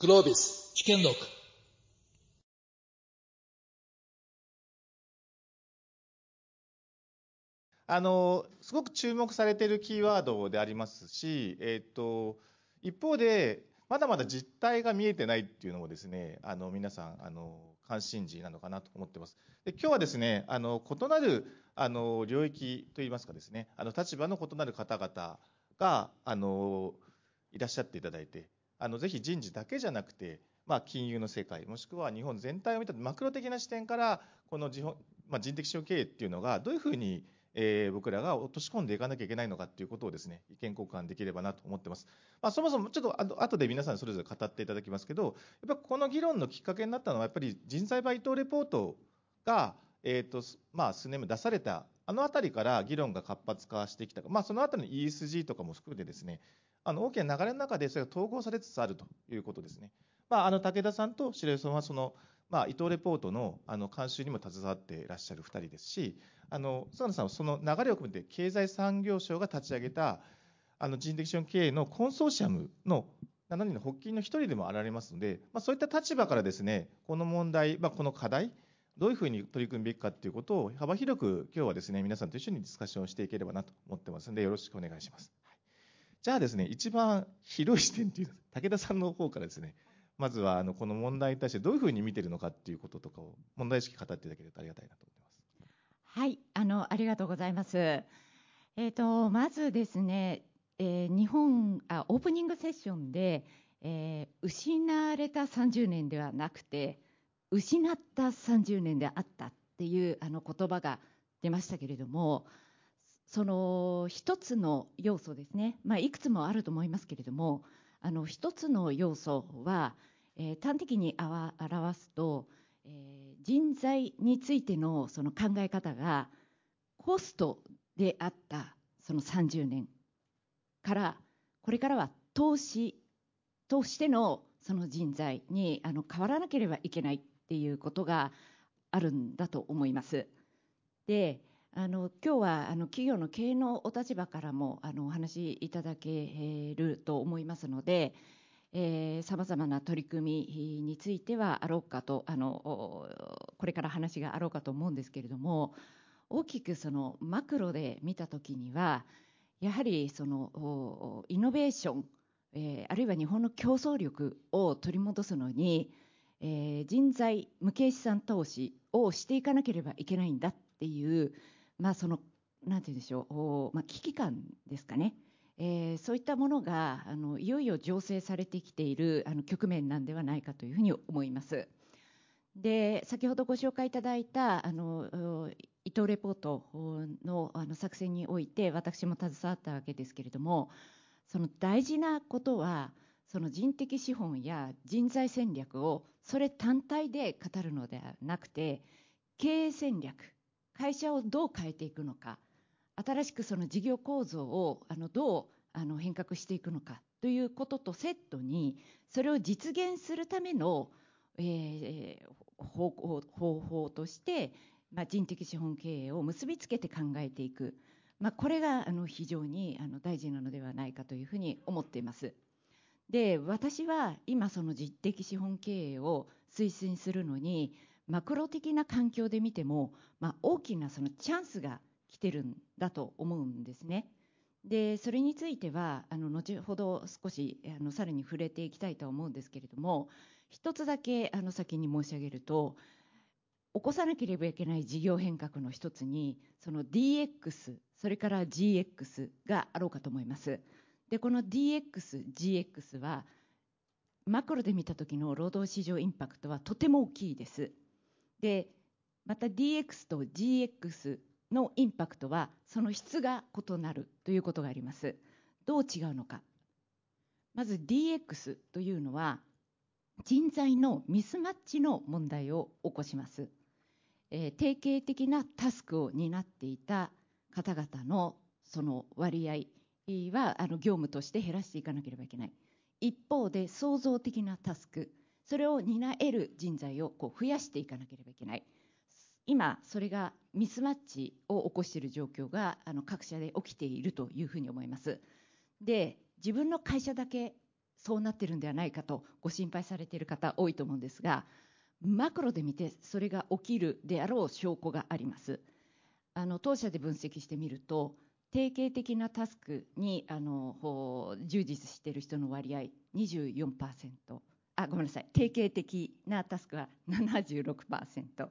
グロービス危険録あのすごく注目されているキーワードでありますし、えっと一方でまだまだ実態が見えてないっていうのもですねあの皆さんあの関心事なのかなと思ってます。で今日はですねあの異なるあの領域といいますかですねあの立場の異なる方々があのいらっしゃっていただいてあのぜひ人事だけじゃなくてまあ、金融の世界もしくは日本全体を見たマクロ的な視点からこの人,、まあ、人的資本経営っていうのがどういうふうにえー、僕らが落とし込んでいかなきゃいけないのかっていうことをですね、意見交換できればなと思ってます。まあ、そもそもちょっとあ後で皆さんそれぞれ語っていただきますけど、やっぱこの議論のきっかけになったのは、やっぱり人材配当レポートが、えーとまあ、数年前出された、あのあたりから議論が活発化してきた、まあ、そのあたりの ESG とかも含めてですね、あの大きな流れの中でそれが統合されつつあるということですね。まあ、あの武田さんと白井さんはその、まあ、伊藤レポートのあの監修にも携わっていらっしゃる2人ですし、あの菅野さんはその流れを含めて経済産業省が立ち上げたあの人的資本経営のコンソーシアムの7人の発起人の1人でもあられますので、まあ、そういった立場からですねこの問題、まあ、この課題どういうふうに取り組むべきかということを幅広く今日はですね皆さんと一緒にディスカッションをしていければなと思ってますのでよろしくお願いします。じゃあですね一番広い視点という 武田さんの方からですねまずはあのこの問題に対してどういうふうに見てるのかっていうこととかを問題意識語っていただけるとありがたいなと思います。はい、あのありがとうございます。えっ、ー、とまずですね、えー、日本あオープニングセッションで、えー、失われた30年ではなくて失った30年であったっていうあの言葉が出ましたけれども、その一つの要素ですね、まあ、いくつもあると思いますけれども、あの一つの要素は、えー、端的に表すと、えー、人材についてのその考え方がコストであったその30年からこれからは投資としてのその人材にあの変わらなければいけないっていうことがあるんだと思います。であの今日はあの企業の経営のお立場からもあのお話しいただけると思いますので、さまざまな取り組みについてはあろうかとあのこれから話があろうかと思うんですけれども大きくそのマクロで見た時にはやはりそのイノベーション、えー、あるいは日本の競争力を取り戻すのに、えー、人材無形資産投資をしていかなければいけないんだっていう、まあ、そのなんて言うんでしょう、まあ、危機感ですかね。えー、そういったものがあのいよいよ醸成されてきているあの局面なんではないかというふうに思います。で先ほどご紹介いただいたあの伊藤レポートのあの作成において私も携わったわけですけれどもその大事なことはその人的資本や人材戦略をそれ単体で語るのではなくて経営戦略会社をどう変えていくのか新しくその事業構造をあのどうあの変革していくのかということとセットにそれを実現するための、えー、方法方法として、まあ、人的資本経営を結びつけて考えていく、まあ、これがあの非常にあの大事なのではないかというふうに思っています。で私は今その実的資本経営を推進するのにマクロ的な環境で見ても、まあ、大きなそのチャンスが来てるんだと思うんですね。でそれについてはあの後ほど少しあのさらに触れていきたいと思うんですけれども一つだけあの先に申し上げると起こさなければいけない事業変革の一つにその DX それから GX があろうかと思います。でこの DX、GX はマクロで見た時の労働市場インパクトはとても大きいです。でまた DX と GX のインパクトはその質が異なるということがあります。どう違うのか。まず DX というのは人材のミスマッチの問題を起こします。えー、定型的なタスクを担っていた方々のその割合はあの業務として減らしていかなければいけない。一方で創造的なタスク、それを担える人材をこう増やしていかなければいけない。今それがミスマッチを起こしている状況があの各社で起きているというふうに思います。で自分の会社だけそうなってるんではないかとご心配されている方多いと思うんですがマクロで見てそれが起きるであろう証拠がありますあの当社で分析してみると定型的なタスクにあの従事している人の割合24%あごめんなさい定型的なタスクは76%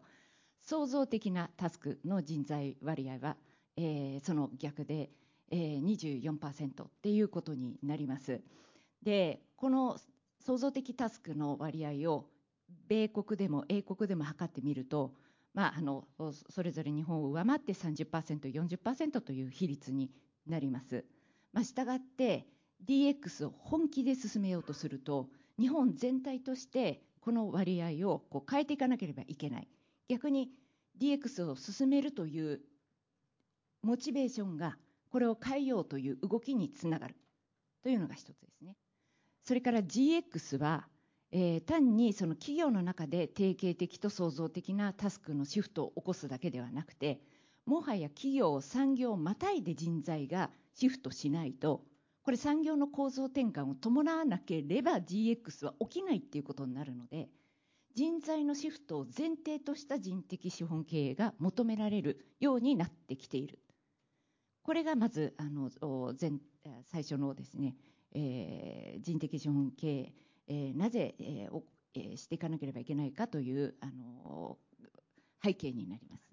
創造的なタスクの人材割合は、えー、その逆で、えー、24%っていうことになります。でこの創造的タスクの割合を米国でも英国でも測ってみると、まあ、あのそれぞれ日本を上回って 30%40% という比率になります。まあ、したがって DX を本気で進めようとすると日本全体としてこの割合をこう変えていかなければいけない逆に DX を進めるというモチベーションがこれを変えようという動きにつながるというのが一つですね。それから GX は、えー、単にその企業の中で定型的と創造的なタスクのシフトを起こすだけではなくてもはや企業産業をまたいで人材がシフトしないとこれ産業の構造転換を伴わなければ GX は起きないっていうことになるので人材のシフトを前提とした人的資本経営が求められるようになってきているこれがまずあの前最初のですねえー、人的資本経営、えー、なぜ、えーえー、していかなければいけないかという、あの背景になります。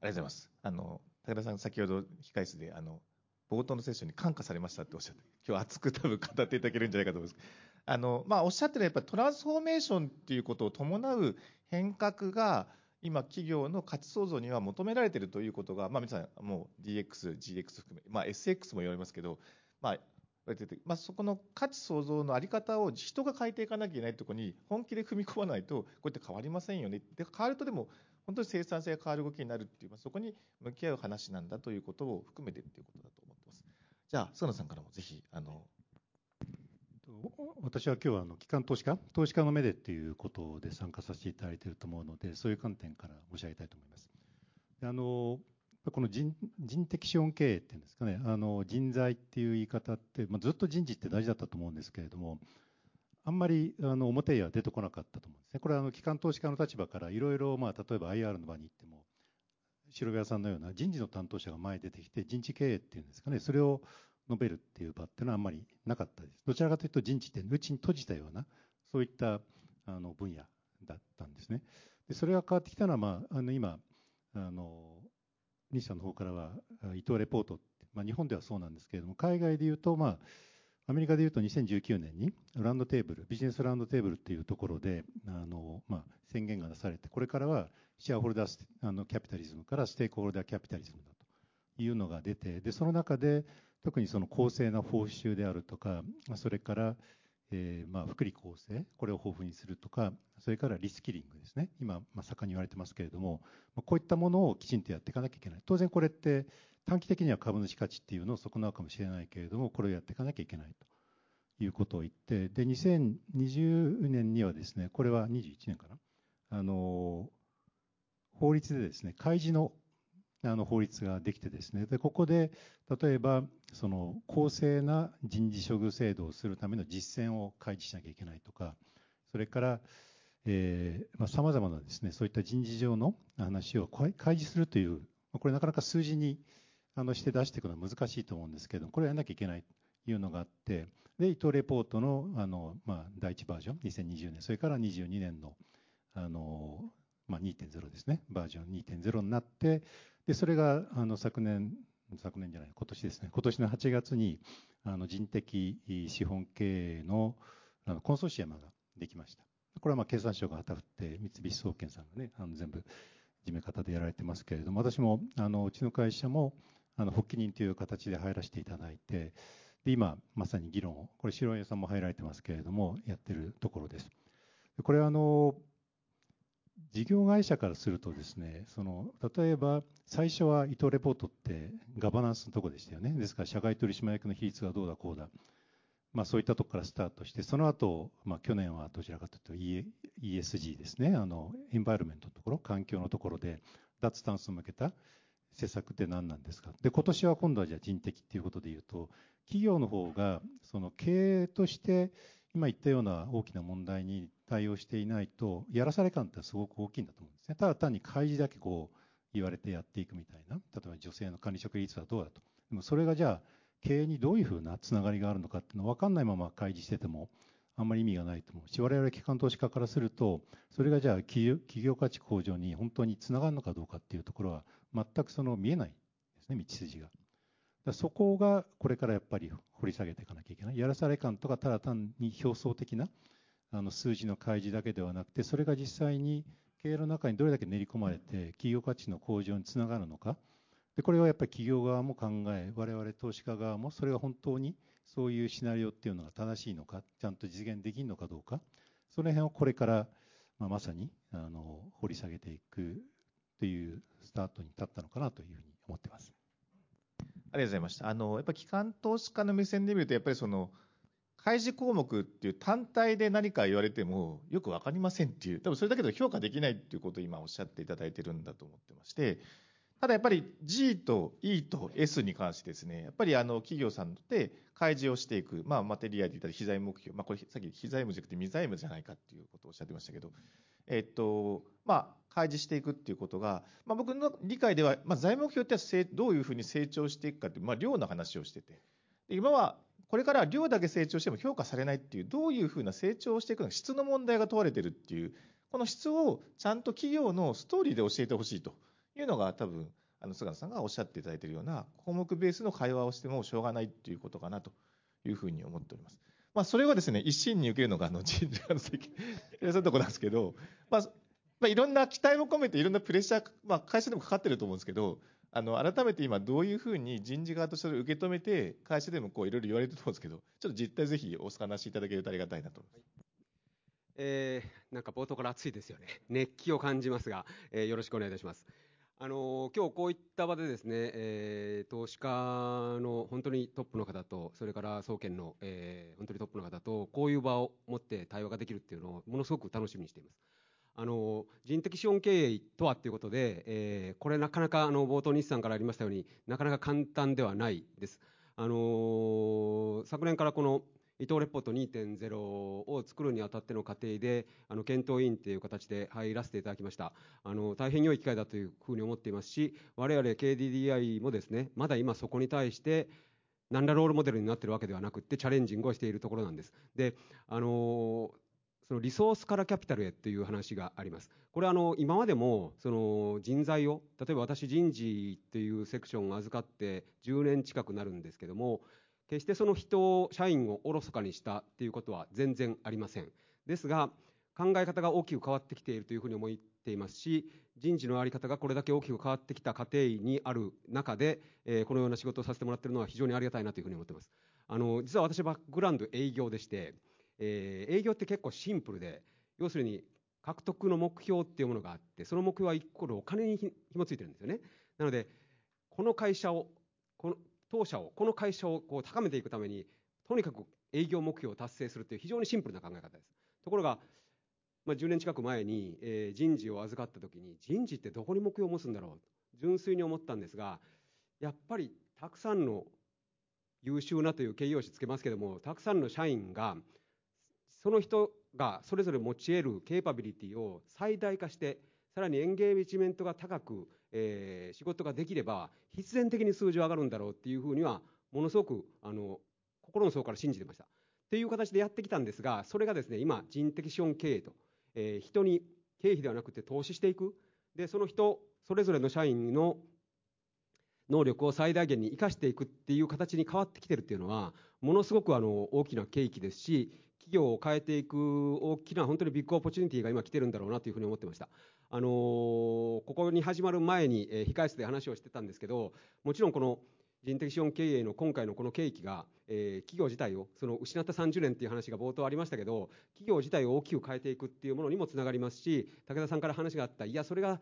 ありがとうございます。あの高田さん先ほど控室であの冒頭のセッションに感化されましたっておっしゃって、今日熱く多分語っていただけるんじゃないかと思います。あのまあおっしゃってるやっぱトランスフォーメーションっていうことを伴う変革が今企業の価値創造には求められているということが、まあ、皆さんもう DX、GX 含め、まあ、SX も言われますけど、まあ、れてて、まあ、そこの価値創造の在り方を人が変えていかなきゃいけないところに本気で踏み込まないとこうやって変わりませんよねで変わるとでも本当に生産性が変わる動きになるっていう、まあ、そこに向き合う話なんだということを含めてっていうことだと思ってます。じゃあ菅野さんからもぜひあの私は今日はあの機関投資家投資家の目でっていうことで参加させていただいていると思うのでそういう観点から申し上げたいと思います。あのこの人人的資本経営っていうんですかね、あの人材っていう言い方って、まあ、ずっと人事って大事だったと思うんですけれども、あんまりあの表へは出てこなかったと思うんですね。これはあの機関投資家の立場からいろいろ、まあ、例えば IR の場に行っても、白部屋さんのような人事の担当者が前に出てきて、人事経営っていうんですかね、それを述べるっていう場っていうのはあんまりなかったです。どちらかというと人事って内に閉じたような、そういったあの分野だったんですね。でそれが変わってきたのは、まあ、あの今あの西さんの方からは伊藤レポート、まあ、日本ではそうなんですけれども海外でいうと、まあ、アメリカでいうと2019年にランドテーブルビジネスランドテーブルっていうところであの、まあ、宣言が出されてこれからはシェアホルダーあのキャピタリズムからステークホルダーキャピタリズムだというのが出てでその中で特にその公正な報酬であるとかそれからえー、まあ福利厚生、これを豊富にするとか、それからリスキリングですね、今、まあ、盛んに言われてますけれども、こういったものをきちんとやっていかなきゃいけない、当然これって、短期的には株主価値っていうのを損なうかもしれないけれども、これをやっていかなきゃいけないということを言って、で2020年にはですね、これは21年かな、あの法律でですね、開示のあの法律ができてですね、でここで例えばその公正な人事処遇制度をするための実践を開示しなきゃいけないとか、それから、えーまあ、様々なですね、そういった人事上の話を開示するという、これなかなか数字にあのして出していくのは難しいと思うんですけど、これやらなきゃいけないというのがあって、で、伊藤レポートのあの、まあ、第1バージョン、2020年、それから22年のあの、まあ、2.0ですね、バージョン2.0になって、でそれがあの昨年昨年じゃない今年ですね。今年の8月にあの人的資本経営のあのコンソーシアムができました。これはまあ経産省が旗振って三菱総研さんがねあの全部事務方でやられてますけれども私もあのうちの会社もあの発起人という形で入らせていただいてで今まさに議論をこれ白井さんも入られてますけれどもやってるところですこれはあの事業会社からするとですね、その例えば最初は伊藤レポートってガバナンスのとこでしたよね。ですから社外取締役の比率がどうだこうだ。まあそういったとこからスタートして、その後、まあ去年はどちらかというと ESG ですね。あの、エンバイロメントのところ、環境のところで脱炭素を向けた施策って何なんですか？で、今年は今度はじゃあ人的っていうことで言うと、企業の方がその経営として今言ったような大きな問題に対応していないと、やらされ感ってすごく大きいんだと思うんですね。ただ単に開示だけこう言われてやっていくみたいな、例えば女性の管理職率はどうだと。でもそれがじゃあ、経営にどういうふうなつながりがあるのかっていうの分かんないまま開示してても、あんまり意味がないと思うし、我々機関投資家からすると、それがじゃあ企業価値向上に本当につながるのかどうかっていうところは、全くその見えないですね、道筋が。だそこがこれからやっぱり掘り下げていかなきゃいけない。やらされ感とかただ単に表層的なあの数字の開示だけではなくて、それが実際に経営の中にどれだけ練り込まれて企業価値の向上につながるのか。で、これはやっぱり企業側も考え、我々投資家側もそれが本当にそういうシナリオっていうのが正しいのか、ちゃんと実現できるのかどうか、その辺をこれから、まあ、まさにあの掘り下げていくというスタートに立ったのかなというふうに思ってます。ありがとうございました。あの、やっぱ機関投資家の目線で見ると、やっぱりその、開示項目っていう単体で何か言われてもよく分かりませんっていう、多分それだけで評価できないっていうことを今おっしゃっていただいてるんだと思ってまして、ただやっぱり G と E と S に関してですね、やっぱりあの企業さんで開示をしていく、まあマテリアで言ったり、非財務目標、まあこれさっき非財務じゃなくて未財務じゃないかっていうことをおっしゃってましたけど、えっと、まあ開示していくっていうことが、まあ、僕の理解では、まあ、財務目標ってどういうふうに成長していくかっていう、まあ、量の話をしてて、で今はこれから量だけ成長しても評価されないっていう、どういうふうな成長をしていくのか、質の問題が問われてるっていう、この質をちゃんと企業のストーリーで教えてほしいと。いうのが、多分あの菅野さんがおっしゃっていただいているような、項目ベースの会話をしてもしょうがないっていうことかなというふうに思っております。まあ、それはですね、一心に受けるのが、あの、人事の責任、そういうところなんですけど、まあ、まあ、いろんな期待も込めていろんなプレッシャー、まあ、会社でもかかってると思うんですけど、あの、改めて今どういうふうに人事側として受け止めて、会社でもこういろいろ言われてると思うんですけど、ちょっと実態ぜひお話しいただけるとありがたいなと思います。えー、なんか冒頭から熱いですよね。熱気を感じますが、えー、よろしくお願いいたします。あの今日こういった場でですね、えー、投資家の本当にトップの方と、それから総研の、えー、本当にトップの方と、こういう場を持って対話ができるっていうのを、ものすごく楽しみにしています。あの人的資本経営とはということで、えー、これなかなかあの冒頭日産からありましたようになかなか簡単ではないです。あの昨年からこの伊藤レポート2.0を作るにあたっての過程であの検討委員という形で入らせていただきましたあの大変良い機会だというふうに思っていますし我々 KDDI もですねまだ今そこに対して何らロールモデルになっているわけではなくてチャレンジングをしているところなんですであのそのリソースからキャピタルへという話があります。これはあの今までもその人材を例えば私人事っていうセクションを預かって10年近くなるんですけども決してその人を社員をおろそかにしたっていうことは全然ありません。ですが考え方が大きく変わってきているというふうに思っていますし人事の在り方がこれだけ大きく変わってきた過程にある中で、えー、このような仕事をさせてもらっているのは非常にありがたいなというふうに思っています。あの実は私バックグラウンド営業でしてえー、営業って結構シンプルで要するに獲得の目標っていうものがあってその目標はイコールお金に紐ついてるんですよねなのでこの会社をこの当社をこの会社をこう高めていくためにとにかく営業目標を達成するという非常にシンプルな考え方です。ところが、まあ、10年近く前に、えー、人事を預かった時に人事ってどこに目標を持つんだろうと純粋に思ったんですがやっぱりたくさんの優秀なという形容詞つけますけどもたくさんの社員がその人がそれぞれ持ち得るケーパビリティを最大化してさらにエンゲージメントが高く、えー、仕事ができれば必然的に数字は上がるんだろうっていうふうにはものすごくあの心の底から信じてました。っていう形でやってきたんですがそれがですね今人的資本経営と、えー、人に経費ではなくて投資していくでその人それぞれの社員の能力を最大限に生かしていくっていう形に変わってきてるっていうのはものすごくあの大きな契機ですし企業を変えていく大きな本当に big opportunity が今来てるんだろうなというふうに思ってました。あのー、ここに始まる前に、えー、控室で話をしてたんですけど、もちろんこの人的資本経営の今回のこの契機が、えー、企業自体を、その失った30年っていう話が冒頭ありましたけど、企業自体を大きく変えていくっていうものにもつながりますし、武田さんから話があった、いや、それが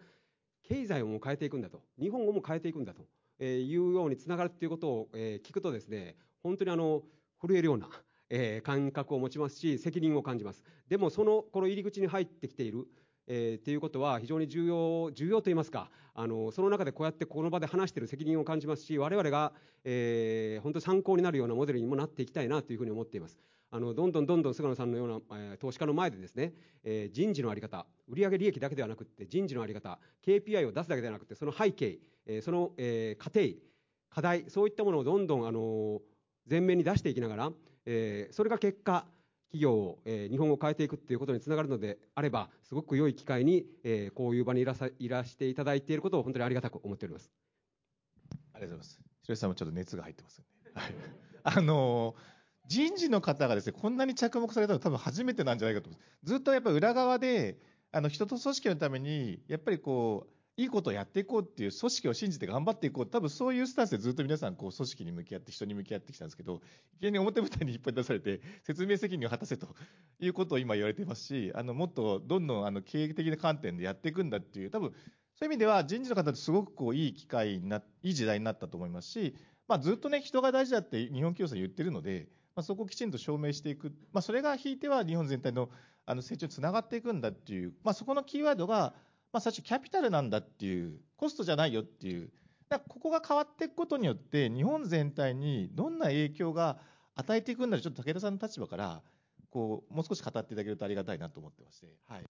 経済をも変えていくんだと、日本をも変えていくんだとえいうようにつながるっていうことを、えー、聞くとですね、本当にあの、震えるような、え、感覚を持ちますし、責任を感じます。でも、その、この入り口に入ってきている、えー、っていうことは非常に重要、重要と言いますか、あの、その中でこうやってこの場で話している責任を感じますし、我々が、えー、本当参考になるようなモデルにもなっていきたいなというふうに思っています。あのどんどんどんどん菅野さんのような、えー投資家の前でですね、えー人事の在り方、売上利益だけではなくて人事の在り方、KPI を出すだけではなくてその背景、えーその、えー過程、課題、そういったものをどんどんあの前面に出していきながら、えーそれが結果企業を、えー日本を変えていくっていうことにつながるのであればすごく良い機会に、えーこういう場にいらさいらしていただいていることを本当にありがたく思っております。ありがとうございます。白井さんもちょっと熱が入ってますよね。はい。あの人事の方がですね、こんなに着目されたの多分初めてなんじゃないかと思います。ずっとやっぱり裏側で、あの人と組織のために、やっぱりこう、いいことをやっていこうっていう組織を信じて頑張っていこう。多分そういうスタンスでずっと皆さんこう組織に向き合って人に向き合ってきたんですけど、いきなり表舞台に引っ張り出されて説明責任を果たせということを今言われてますし、あのもっとどんどんあの経営的な観点でやっていくんだっていう、多分そういう意味では人事の方ってすごくこういい機会にな、いい時代になったと思いますし、まあ、ずっとね、人が大事だって日本企業さん言ってるので、まあ、そこをきちんと証明していく、まあ、それがひいては日本全体のあの成長につながっていくんだっていう、まあ、そこのキーワードが、まあ、最初キャピタルなんだっていう、コストじゃないよっていう、だからここが変わっていくことによって、日本全体にどんな影響が与えていくんだろう、ちょっと武田さんの立場から、こう、もう少し語っていただけるとありがたいなと思ってまして、はい。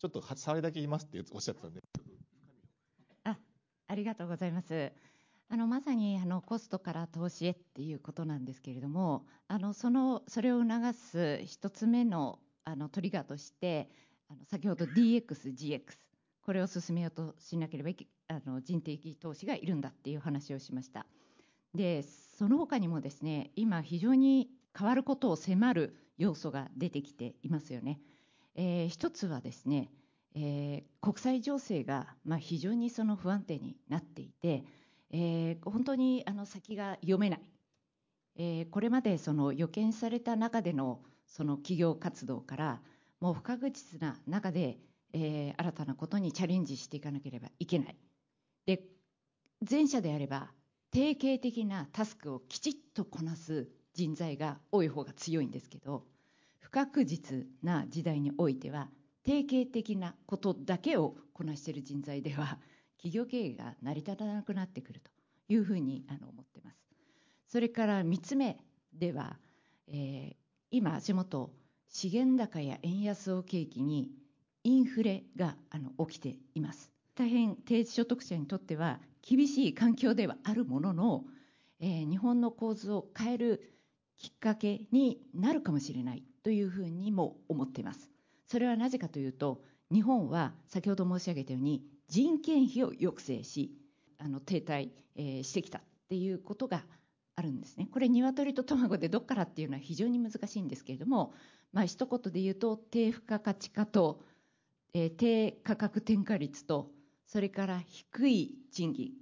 ちょっと触りだけ言いますっておっしゃってたんで。あありがとうございます。あのまさにあのコストから投資へっていうことなんですけれども、あのそのそれを促す一つ目のあのトリガーとして、先ほど DX、GX これを進めようとしなければいけあの人的投資がいるんだっていう話をしました。で、その他にもですね、今非常に変わることを迫る要素が出てきていますよね。えー一つはですね、えー国際情勢が、まあ、非常にその不安定になっていて、えー本当にあの先が読めない、えーこれまでその予見された中でのその企業活動からもう不確実な中で、えー新たなことにチャレンジしていかなければいけないで前者であれば定型的なタスクをきちっとこなす人材が多い方が強いんですけど不確実な時代においては定型的なことだけをこなしている人材では企業経営が成り立たなくなってくるというふうにあの思ってます。それから3つ目では、えー今足元資源高や円安を契機にインフレがあの起きています。大変低所得者にとっては厳しい環境ではあるものの、えー日本の構図を変えるきっかけになるかもしれないというふうにも思っています。それはなぜかというと日本は先ほど申し上げたように人件費を抑制しあの停滞、えーしてきたっていうことがあるんですね。これ鶏と卵でどっからっていうのは非常に難しいんですけれども、まあ一言で言うと低付加価値化と、えー低価格転嫁率とそれから低い賃金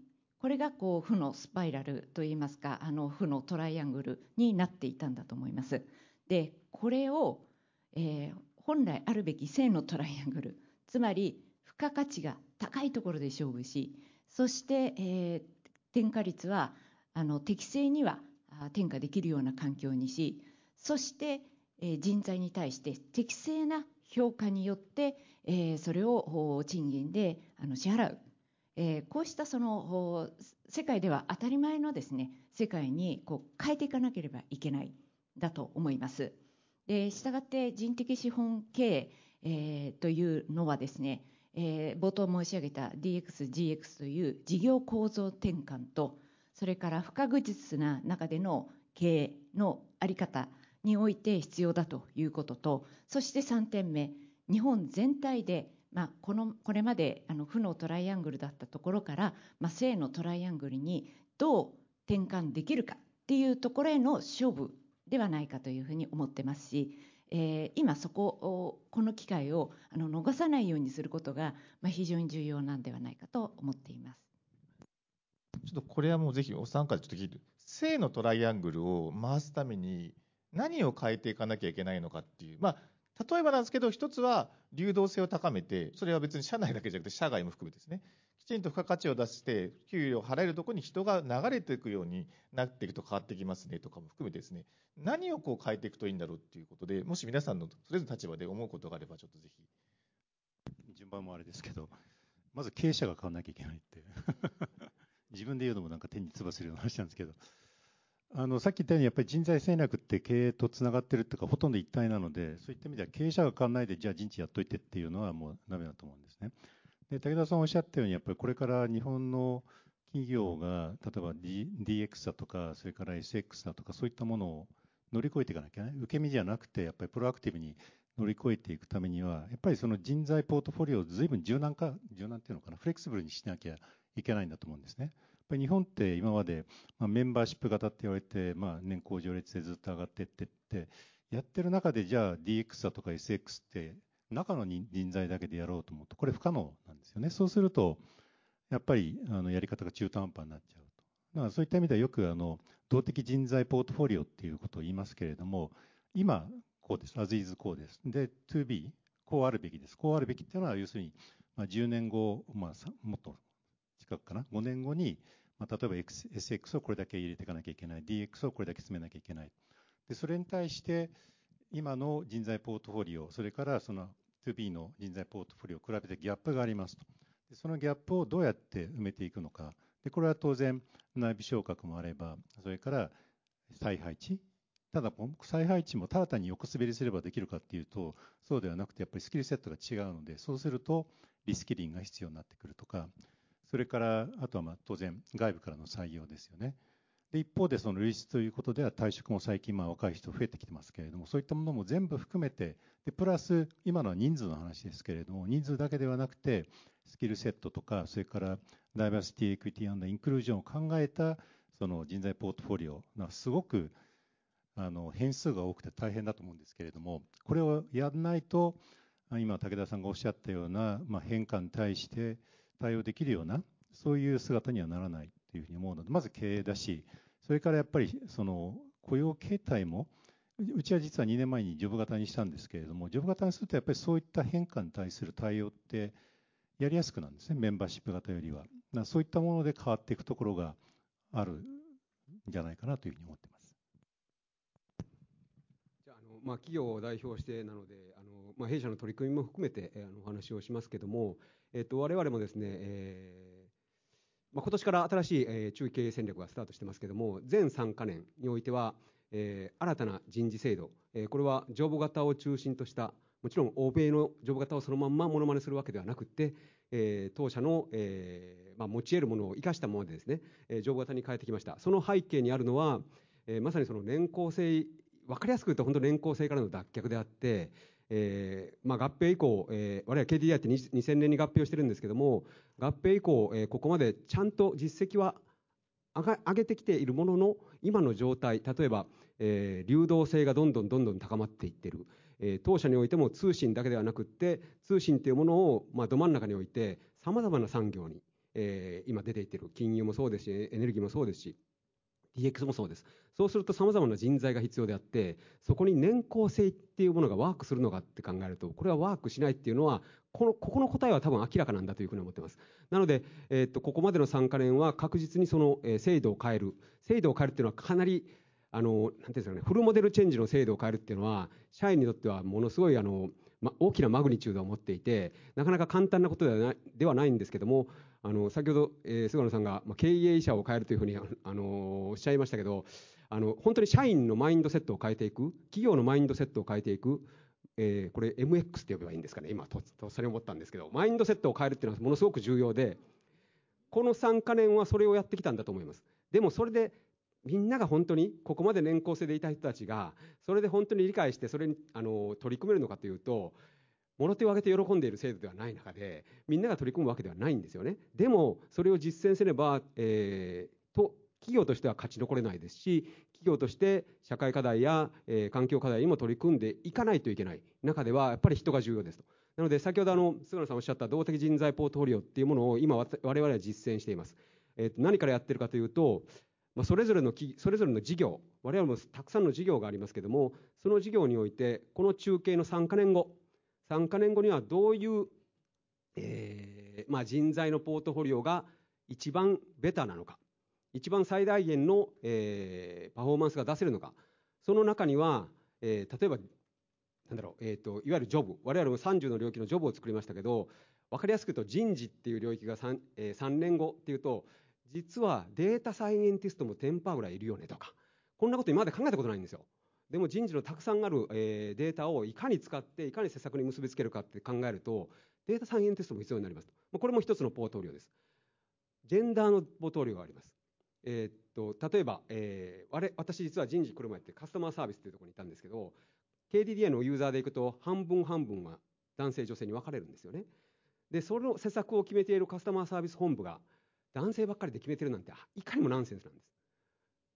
これがこう負のスパイラルといいますかあの負のトライアングルになっていたんだと思います。でこれを、えー本来あるべき正のトライアングルつまり付加価値が高いところで勝負しそして、えー転嫁率はあの適正にはあ転嫁できるような環境にしそして、え人材に対して適正な評価によって、えそれを賃金であの支払う、えこうしたその世界では当たり前のですね世界にこう変えていかなければいけないだと思います。でしたがって人的資本経営というのはですね、え冒頭申し上げた DX、GX という事業構造転換とそれから不確実な中での経営の在り方において必要だということとそして3点目日本全体で、ま、このこれまであの負のトライアングルだったところから、ま、正のトライアングルにどう転換できるかっていうところへの勝負ではないかというふうに思ってますし、えー今そこをこの機会をあの逃さないようにすることが、ま、非常に重要なんではないかと思っています。ちょっとこれはもうぜひお三方でちょっと聞いて、正のトライアングルを回すために何を変えていかなきゃいけないのかっていう、まあ、例えばなんですけど、一つは流動性を高めて、それは別に社内だけじゃなくて社外も含めてですね、きちんと付加価値を出して、給料を払えるところに人が流れていくようになっていくと変わってきますねとかも含めてですね、何をこう変えていくといいんだろうっていうことで、もし皆さんのそれぞれの立場で思うことがあれば、ちょっとぜひ。順番もあれですけど、まず経営者が変わらなきゃいけないって、自分で言うのもなんか手につばするような話なんですけど、あのさっき言ったように、やっぱり人材戦略って経営とつながってるっていうか、ほとんど一体なので、そういった意味では経営者が変わらないで、じゃあ人事やっといてっていうのはもうダメだと思うんですね。で、武田さんおっしゃったように、やっぱりこれから日本の企業が、例えば、D、DX だとか、それから SX だとか、そういったものを乗り越えていかなきゃね、受け身じゃなくて、やっぱりプロアクティブに乗り越えていくためには、やっぱりその人材ポートフォリオをずいぶん柔軟化、柔軟っていうのかな、フレキシブルにしなきゃいけないんだと思うんですね。日本って今まで、まあ、メンバーシップ型って言われて、まあ、年功序列でずっと上がっていってって、やってる中でじゃあ DX だとか SX って中の人材だけでやろうと思うと、これ不可能なんですよね。そうすると、やっぱりあのやり方が中途半端になっちゃうと。だからそういった意味ではよくあの動的人材ポートフォリオっていうことを言いますけれども、今こうです。as is こうです。で、to be こうあるべきです。こうあるべきっていうのは要するに、まあ、10年後、まあ、もっと近くかな、5年後にまあ、例えば SX をこれだけ入れていかなきゃいけない、DX をこれだけ進めなきゃいけない。で、それに対して、今の人材ポートフォリオ、それからその 2B の人材ポートフォリオを比べてギャップがありますと。でそのギャップをどうやって埋めていくのか。で、これは当然、内部昇格もあれば、それから再配置。ただ、再配置もただ単に横滑りすればできるかっていうと、そうではなくて、やっぱりスキルセットが違うので、そうするとリスキリングが必要になってくるとか、それから、あとはまあ当然、外部からの採用ですよね。で、一方でその類似ということでは退職も最近若い人増えてきてますけれども、そういったものも全部含めて、で、プラス、今のは人数の話ですけれども、人数だけではなくて、スキルセットとか、それからダイバーシティ、エクイティ、インクルージョンを考えた、その人材ポートフォリオがすごく、あの、変数が多くて大変だと思うんですけれども、これをやらないと、今、武田さんがおっしゃったような、まあ、変化に対して、対応できるような、そういう姿にはならないというふうに思うので、まず経営だし、それからやっぱりその雇用形態も、うちは実は2年前にジョブ型にしたんですけれども、ジョブ型にするとやっぱりそういった変化に対する対応ってやりやすくなるんですね、メンバーシップ型よりは。そういったもので変わっていくところがあるんじゃないかなというふうに思ってます。じゃあ、のまあ、企業を代表してなので、あのまあ、弊社の取り組みも含めて、あのお話をしますけれども、えっ、ー、と、我々もですね、えー、まあ、今年から新しい、えー、中期経営戦略がスタートしてますけども、全3か年においては、えー、新たな人事制度、えー、これはジョブ型を中心とした、もちろん欧米のジョブ型をそのまんまモノマネするわけではなくて、えー、当社の、えーまあ、持ち得るものを生かしたままでですね、えー、ジョブ型に変えてきました。その背景にあるのは、えー、まさにその年功制、分かりやすく言うと本当年功制からの脱却であって、えーまあ、合併以降、えー、我々 KDDI って2000年に合併をしてるんですけども、合併以降、えー、ここまでちゃんと実績は上げてきているものの、今の状態、例えば、えー、流動性がどんどんどんどん高まっていってる。えー、当社においても通信だけではなくって、通信っていうものを、まあ、ど真ん中に置いて、様々な産業に、えー、今出ていってる。金融もそうですし、エネルギーもそうですし、DX もそうです。そうすると様々な人材が必要であって、そこに年功制っていうものがワークするのかって考えると、これはワークしないっていうのは、この、ここの答えは多分明らかなんだというふうに思ってます。なので、えー、っと、ここまでの3カ年は確実にその、えー、制度を変える。制度を変えるっていうのはかなり、あの、なんていうんですかね、フルモデルチェンジの制度を変えるっていうのは、社員にとってはものすごい、あの、ま、大きなマグニチュードを持っていて、なかなか簡単なことではないではないんですけども、あの先ほど、えー、菅野さんが、まあ、経営者を変えるというふうに、あのおっしゃいましたけど、あの本当に社員のマインドセットを変えていく、企業のマインドセットを変えていく、えー、これ MX って呼べばいいんですかね、今ととっさに思ったんですけど、マインドセットを変えるっていうのはものすごく重要で、この3か年はそれをやってきたんだと思います。でもそれでみんなが本当にここまで年功制でいた人たちがそれで本当に理解してそれにあの取り組めるのかというと物手を挙げて喜んでいる制度ではない中で、みんなが取り組むわけではないんですよね。でも、それを実践すれば、えー、と、企業としては勝ち残れないですし、企業として社会課題や、えー、環境課題にも取り組んでいかないといけない中では、やっぱり人が重要ですと。なので、先ほどあの、菅野さんおっしゃった動的人材ポートフォリオっていうものを今、我々は実践しています。えー、何からやってるかというと、まあ、それぞれのそれぞれの事業、我々もたくさんの事業がありますけども、その事業において、この中継の3か年後、3か年後にはどういう、えーまあ、人材のポートフォリオが一番ベターなのか、一番最大限の、えー、パフォーマンスが出せるのか、その中には、えー、例えば、なんだろう、えーと、いわゆるジョブ、我々も30の領域のジョブを作りましたけど、分かりやすく言うと人事っていう領域が 3,、えー、3年後っていうと、実はデータサイエンティストも10%ぐらいいるよねとか、こんなこと今まで考えたことないんですよ。でも人事のたくさんある、えー、データをいかに使っていかに施策に結びつけるかって考えるとデータ再現ティストも必要になりますこれも一つのポートフォリオです。ジェンダーのポートフォリオがあります。えー、っと例えば、えー、我私実は人事来る前ってカスタマーサービスっていうところにいたんですけど KDDI のユーザーでいくと半分半分は男性女性に分かれるんですよね。でその施策を決めているカスタマーサービス本部が男性ばっかりで決めてるなんていかにもナンセンスなんです、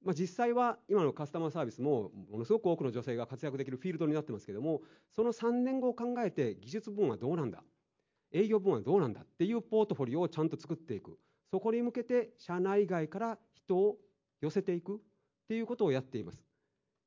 まあ、実際は今のカスタマーサービスもものすごく多くの女性が活躍できるフィールドになってますけどもその3年後を考えて技術分はどうなんだ営業分はどうなんだっていうポートフォリオをちゃんと作っていくそこに向けて社内外から人を寄せていくっていうことをやっています。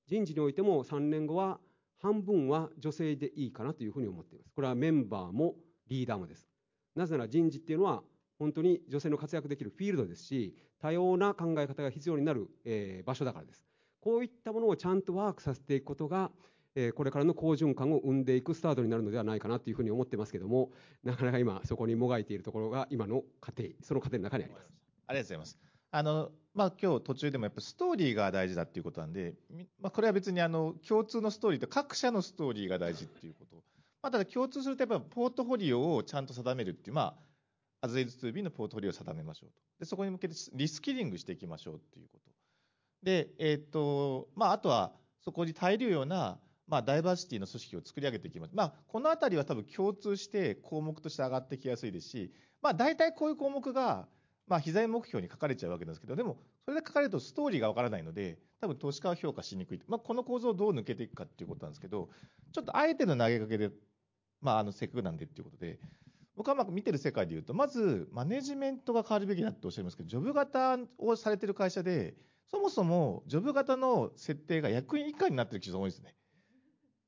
人事においても3年後は半分は女性でいいかなというふうに思っています。これはメンバーもリーダーもです。なぜなら人事っていうのは本当に女性の活躍できるフィールドですし多様な考え方が必要になる、えー、場所だからです。こういったものをちゃんとワークさせていくことが、えー、これからの好循環を生んでいくスタートになるのではないかなというふうに思ってますけどもなかなか今そこにもがいているところが今の過程その過程の中にあります。ありがとうございます。あのまあ、今日途中でもやっぱストーリーが大事だっていうことなんで、まあ、これは別にあの共通のストーリーと各社のストーリーが大事っていうこと、まあ、ただ共通するとやっぱポートフォリオをちゃんと定めるっていう、まあ、as is to be のポートフォリオを定めましょうと。でそこに向けてリスキリングしていきましょうっていうこと。で、えーとまあ、あとはそこに耐えるような、まあ、ダイバーシティの組織を作り上げていきます、まあ、このあたりは多分共通して項目として上がってきやすいですし、まあ、大体こういう項目がまあ、非在目標に書かれちゃうわけですけど、でも、それで書かれるとストーリーがわからないので、多分投資家は評価しにくい。まあ、この構造をどう抜けていくかっていうことなんですけど、ちょっとあえての投げかけで、まあ、あの、せっかくなんでっていうことで、僕はまあ見てる世界で言うと、まず、マネジメントが変わるべきだっておっしゃいますけど、ジョブ型をされてる会社で、そもそもジョブ型の設定が役員以下になってる企業が多いですね。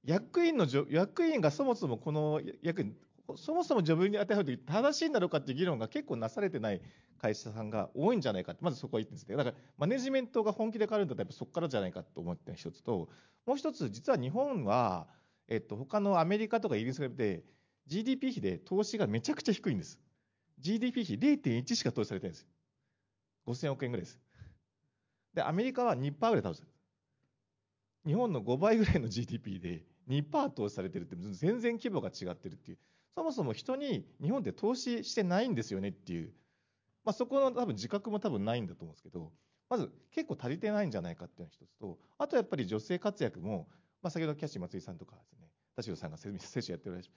役員の役員がそもそもこの役員、そもそもジョブに当てはめると正しいんだろうかっていう議論が結構なされてない会社さんが多いんじゃないかって、まずそこは言ってるんですね。だから、マネジメントが本気で変わるんだったら、やっぱそこからじゃないかと思ってる一つと、もう一つ、実は日本は、えっと、他のアメリカとかイギリスが比べて、GDP 比で投資がめちゃくちゃ低いんです。GDP 比0.1しか投資されてないんですよ。5000億円ぐらいです。で、アメリカは2%ぐらい投資されてる。日本の5倍ぐらいの GDP で2%投資されてるって全然規模が違ってるっていう。そもそも人に日本って投資してないんですよねっていうまあ、そこの多分自覚も多分ないんだと思うんですけど、まず結構足りてないんじゃないかっていうのが一つと、あとやっぱり女性活躍も、まあ、先ほどキャッシー松井さんとかですね、田代さんが接種やってるらしい。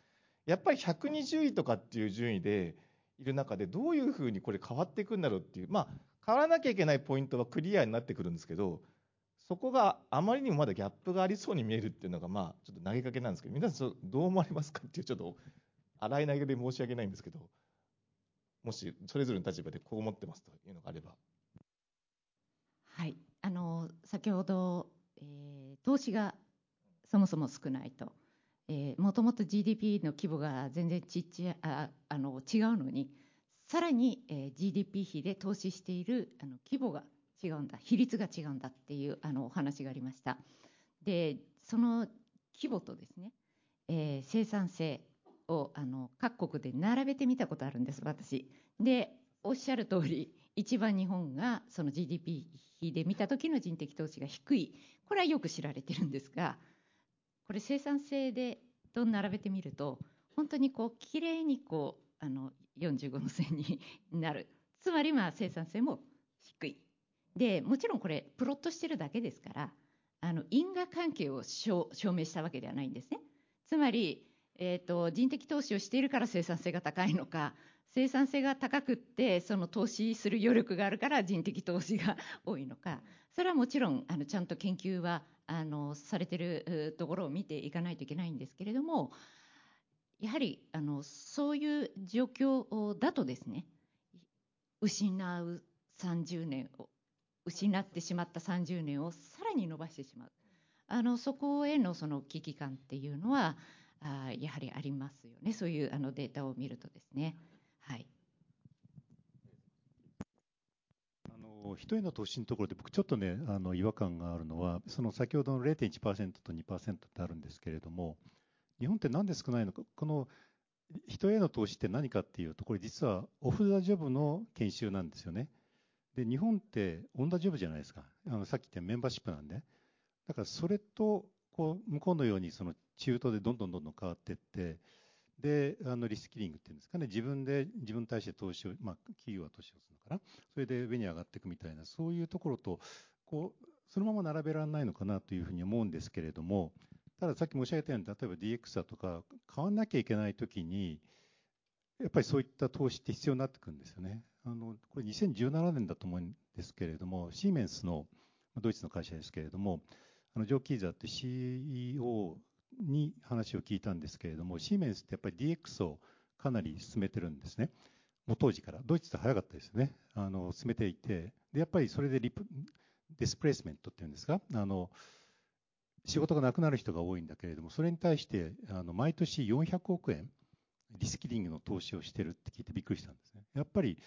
やっぱり120位とかっていう順位でいる中で、どういうふうにこれ変わっていくんだろうっていう、まあ、変わらなきゃいけないポイントはクリアになってくるんですけど、そこがあまりにもまだギャップがありそうに見えるっていうのが、まあ、ちょっと投げかけなんですけど、皆さんどう思われますかっていう、ちょっと洗い投げで申し訳ないんですけど。もしそれぞれの立場でこう思ってますというのがあれば。はい、あの先ほど、えー、投資がそもそも少ないと、えー、もともと GDP の規模が全然ちっちゃああの違うのに、さらに、えー、GDP 比で投資しているあの規模が違うんだ、比率が違うんだっていうあのお話がありました。で、その規模とですね、えー、生産性、をあの各国で並べてみたことあるんです私でおっしゃる通り一番日本がその GDP 比で見た時の人的投資が低いこれはよく知られてるんですがこれ生産性でと並べてみると本当にこうきれいにこうあの45の線に なる。つまりまあ生産性も低い。でもちろんこれプロットしてるだけですからあの因果関係を証明したわけではないんですね。つまりえーと、人的投資をしているから生産性が高いのか生産性が高くってその投資する余力があるから人的投資が多いのか。それはもちろんあのちゃんと研究はあのされてるところを見ていかないといけないんですけれどもやはりあのそういう状況だとですね失う30年を失ってしまった30年をさらに伸ばしてしまう。あのそこへのその危機感っていうのはあやはりありますよね。そういうあのデータを見るとですね。はい。あの人への投資のところで僕ちょっとねあの違和感があるのはその先ほどの0.1%と2%ってあるんですけれども日本ってなんで少ないのかこの人への投資って何かっていうとこれ実はオフ・ザ・ジョブの研修なんですよね。で日本って同じジョブじゃないですか。あのさっき言ったメンバーシップなんで。だからそれとこう向こうのようにその中途でどんどんどんどん変わっていってであのリスキリングっていうんですかね自分で自分に対して投資を、まあ、企業は投資をするのかなそれで上に上がっていくみたいなそういうところとこうそのまま並べられないのかなというふうに思うんですけれどもたださっき申し上げたように例えば DX だとか変わんなきゃいけない時にやっぱりそういった投資って必要になってくるんですよね。あのこれ2017年だと思うんですけれどもシーメンスのドイツの会社ですけれどもあのジョー・キーザーって CEO に話を聞いたんですけれどもシーメンスってやっぱり DX をかなり進めてるんですね。もう当時から。ドイツって早かったですね。あの進めていて。でやっぱりそれでリプディスプレイスメントっていうんですか？あの仕事がなくなる人が多いんだけれどもそれに対してあの毎年400億円リスキリングの投資をしてるって聞いてびっくりしたんですね。やっぱり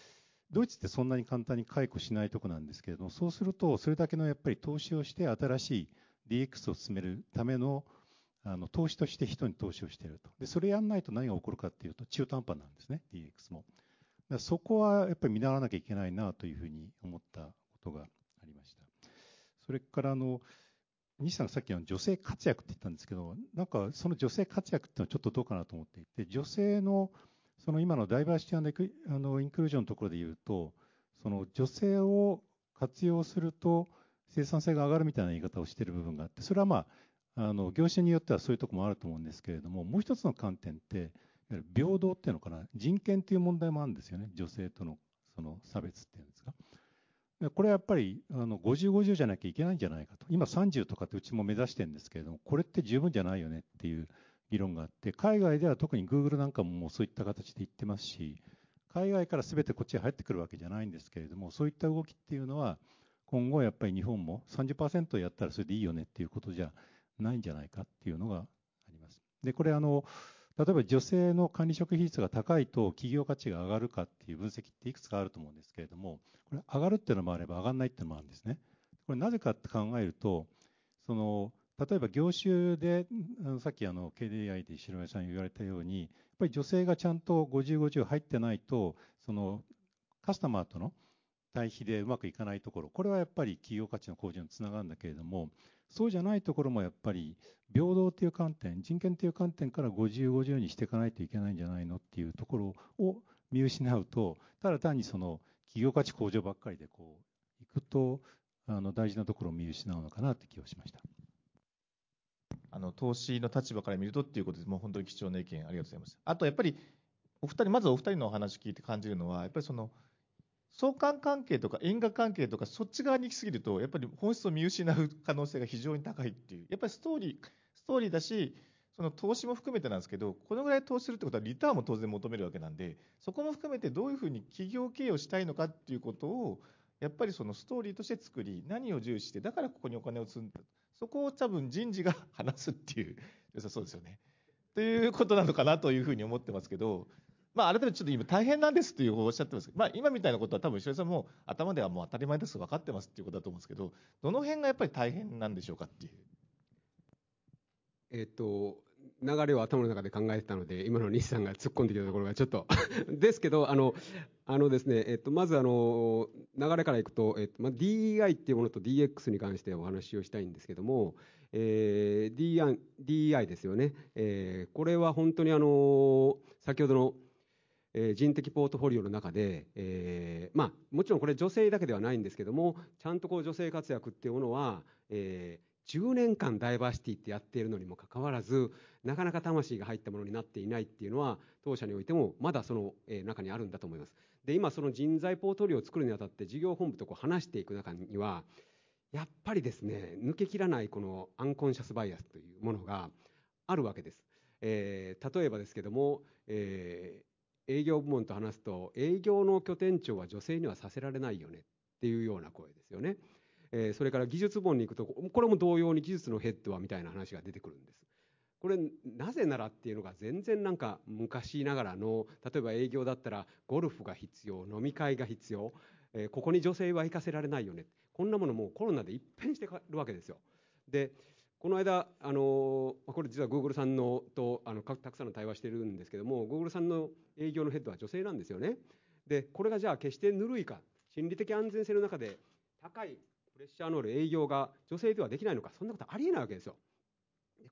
ドイツってそんなに簡単に解雇しないとこなんですけれどもそうするとそれだけのやっぱり投資をして新しい DX を進めるためのあの投資として人に投資をしていると。でそれやんないと何が起こるかっていうと中途半端なんですね DX も。そこはやっぱり見習わなきゃいけないなというふうに思ったことがありました。それからあの西さんがさっきの女性活躍って言ったんですけどなんかその女性活躍っていうのはちょっとどうかなと思っていて女性のその今のダイバーシティあのインクルージョンのところで言うとその女性を活用すると生産性が上がるみたいな言い方をしている部分があってそれはまああの業種によってはそういうところもあると思うんですけれどももう一つの観点って平等っていうのかな人権っていう問題もあるんですよね。女性とのその差別っていうんですか。これはやっぱりあの50、50じゃなきゃいけないんじゃないかと。今30とかってうちも目指してるんですけれどもこれって十分じゃないよねっていう議論があって海外では特に Google なんかももうそういった形で言ってますし海外から全てこっちに入ってくるわけじゃないんですけれどもそういった動きっていうのは今後やっぱり日本も30%やったらそれでいいよねっていうことじゃないんじゃないかっていうのがあります。でこれあの例えば女性の管理職比率が高いと企業価値が上がるかっていう分析っていくつかあると思うんですけれどもこれ上がるっていうのもあれば上がらないっていうのもあるんですね。これなぜかって考えるとその例えば業種でさっきあの KDI で白目さん言われたようにやっぱり女性がちゃんと50、50入ってないとそのカスタマーとの対比でうまくいかないところこれはやっぱり企業価値の向上につながるんだけれどもそうじゃないところもやっぱり平等という観点人権という観点から50、50にしていかないといけないんじゃないのっていうところを見失うとただ単にその企業価値向上ばっかりでこういくとあの大事なところを見失うのかなって気がしました。あの投資の立場から見るとっていうことで、もう本当に貴重な意見ありがとうございます。あとやっぱりお二人まずお二人のお話聞いて感じるのはやっぱりその相関関係とか因果関係とかそっち側に行き過ぎるとやっぱり本質を見失う可能性が非常に高いっていうやっぱりストーリーストーリーだしその投資も含めてなんですけどこのぐらい投資するってことはリターンも当然求めるわけなんでそこも含めてどういうふうに企業経営をしたいのかっていうことをやっぱりそのストーリーとして作り何を重視してだからここにお金を積んだそこを多分人事が話すっていう良さそうですよね。ということなのかなというふうに思ってますけどまあ、改めてちょっと今大変なんですというおっしゃってます。けど、まあ、今みたいなことは多分石井さんも頭ではもう当たり前です。分かってますっていうことだと思うんですけどどの辺がやっぱり大変なんでしょうかっていう。えっと流れを頭の中で考えてたので今の西さんが突っ込んできたところがちょっと ですけどあのあのですね、えっと、まずあの流れからいくと、えっとまあ、DEI っていうものと DX に関してお話をしたいんですけども、えー、DEI ですよね、えー、これは本当にあの先ほどの人的ポートフォリオの中で、まあ、もちろんこれ女性だけではないんですけどもちゃんとこう女性活躍っていうものは、えー、10年間ダイバーシティってやっているのにもかかわらずなかなか魂が入ったものになっていないっていうのは当社においてもまだその、え中にあるんだと思います。で今その人材ポートフォリオを作るにあたって事業本部とこう話していく中にはやっぱりですね抜けきらないこのアンコンシャスバイアスというものがあるわけです、えー、例えばですけども、え営業部門と話すと営業の拠点長は女性にはさせられないよねっていうような声ですよね。えー、それから技術部門に行くとこれも同様に技術のヘッドはみたいな話が出てくるんです。これなぜならっていうのが全然なんか昔ながらの例えば営業だったらゴルフが必要飲み会が必要、えー、ここに女性は行かせられないよねこんなものもコロナで一変してるわけですよ。でこの間、あのこれ実はグーグルさんのとあのたくさんの対話してるんですけどもグーグルさんの営業のヘッドは女性なんですよね。でこれがじゃあ決してぬるいか心理的安全性の中で高いプレッシャーのある営業が女性ではできないのか、そんなことありえないわけですよ。